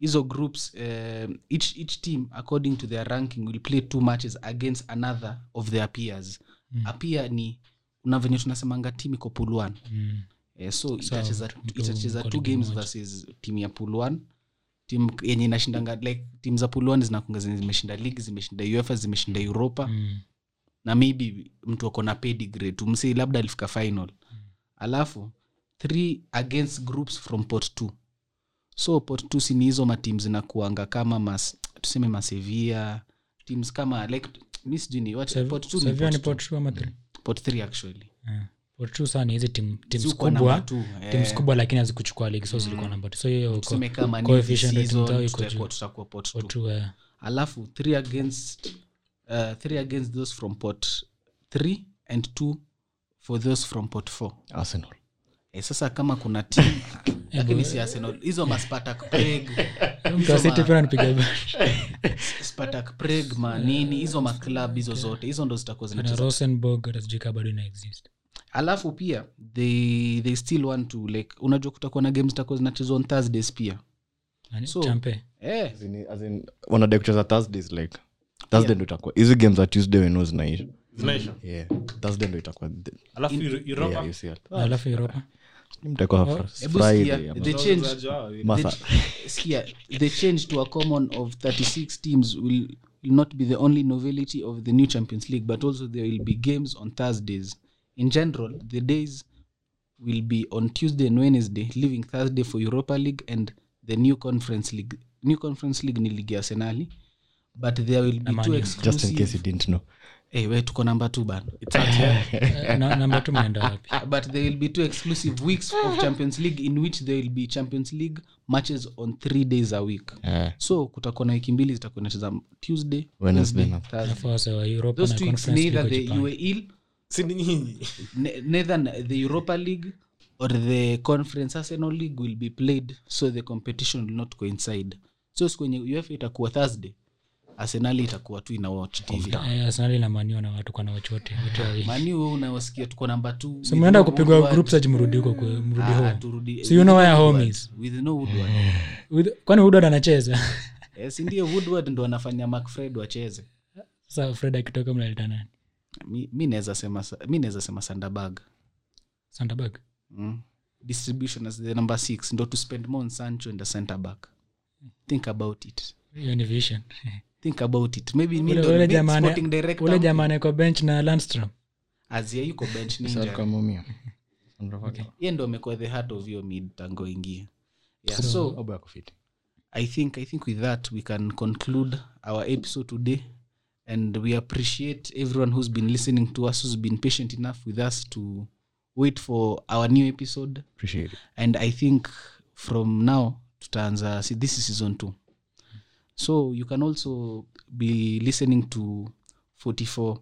hizo groups uh, each, each team according to their ranking will play two matches against another of their peers mm. pia ni na venye tunasemanga tim iko pool Mm. eh, so so itacheza itacheza two games versus timu ya one. Tim yenye inashindanga like tim za pool zinakunga zenye zimeshinda league zimeshinda uefa zimeshinda europa. Mm. na maybe mtu ako na pedigree tumsi labda alifika final. Alafu three against groups from pot two. So pot two sini hizo matim zinakuanga kama mas, tuseme masevia teams kama like mi sijui ni Eh, hizi kubwa. eh. kubwa lakini hazikuchukua ligi so zilikuwa namba so hiyo eh. alafu three against uh, three against those from pot three and two for those from pot four. Arsenal. E, sasa kama kuna team *laughs* lakini si arsenal. Hizo maspatak preg *laughs* Manini *laughs* hizo maclub hizo zote hizo ndo zitakuwa bado alafu pia they, they still want to like unajua kutakuwa na games zitakuwa zinachezwa on thursdays pia? So- eh, wanadai kucheza thursdays like thursday ndo itakuwa hizi games za tuesday weno zinaisha. Zinaisha. yeah thursday ndo itakuwa alafu Europa, the change. To a common of 36 teams will, will not be the only novelty of the new champions league but also there will be games on thursdays. In general the days will be on tuesday and wednesday leaving thursday for europa league and the new conference league. New conference league ni ligi ya arsenali but there will be two exclusive, just in case you didn't know hey, we tuko namba two bana. Eh, *laughs* na- namba meenda wapi? *laughs* But there will be two exclusive weeks of champions league in which there will be champions league matches on three days a week. Yeah. so kutakuwa na wiki mbili zitakuwa nacheza tuesday those two weeks neither the nyinyi? ne- neither the europa league or the conference arsenal league will be played so the competition will not coincide so siku kwenye uefa itakuwa thursday arsenali itakuwa tu ina watch tv Eh, na watu kana wachote tuko namba so mnaenda kupigwa group sach mrudi huko mrudi Ah, home. So you know where home is? with no Woodward. *sighs* With- kwani udod anacheza? *laughs* Eh, si ndio woodward ndo anafanya macfred wacheze? Sa fred akitoka mnaleta nani? Mi mi naweza sema mi naweza sema sandabag sandabag mm. distribution as the number six ndo to spend more on sancho and the center back. Think about it. Hiyo ni vision *laughs* think about it maybe Ule- jamani kwa bench na landstrom azia yuko bench Sasa ninja kama mia. ye ndo amekuwa the heart of your mid tango ingia yeah, so so. I think I think with that we can conclude our episode today, and we appreciate everyone who's been listening to us, who's been patient enough with us to wait for our new episode. Appreciate it. And I think from now tutaanza see this is season two, so you can also be listening to forty four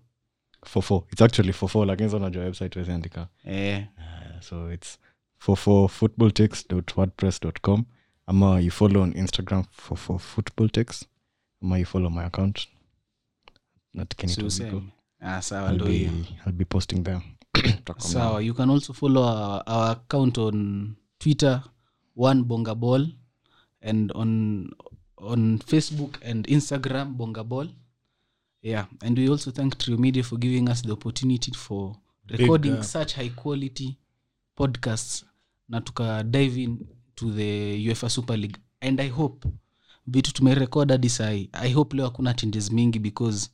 for four. It's actually for four lakini sa unajua website weziandika eh, uh, so it's for four footballticks.wordpress.com ama you follow on instagram for for footballticks ama you follow my account. Not si Kenny Tobiko. useme. Ah, sawa I'll be, I'll be posting them *coughs* sawa you can also follow our, our account on twitter one bonga ball and on on facebook and instagram bonga ball yeah and we also thank trio media for giving us the opportunity for recording up. such high quality podcasts na tuka dive in to the uefa super league and i hope vitu tumerekod hadi sai i hope leo hakuna changes mingi because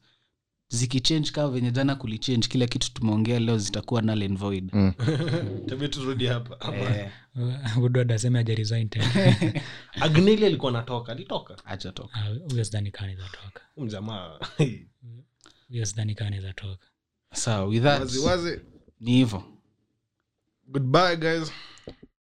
zikichange kama venye jana kulichange kila kitu tumeongea leo zitakuwa null and void. Mm. *laughs* turudi hapa. Eh, *laughs* udod aseme *laughs* agneli alikuwa anatoka alitoka? Acha toka Ah, kaa anaweza toka. Huyu mjamaa. Huyo sidhani kaa anaweza toka. Sawa with that ni hivo goodbye guys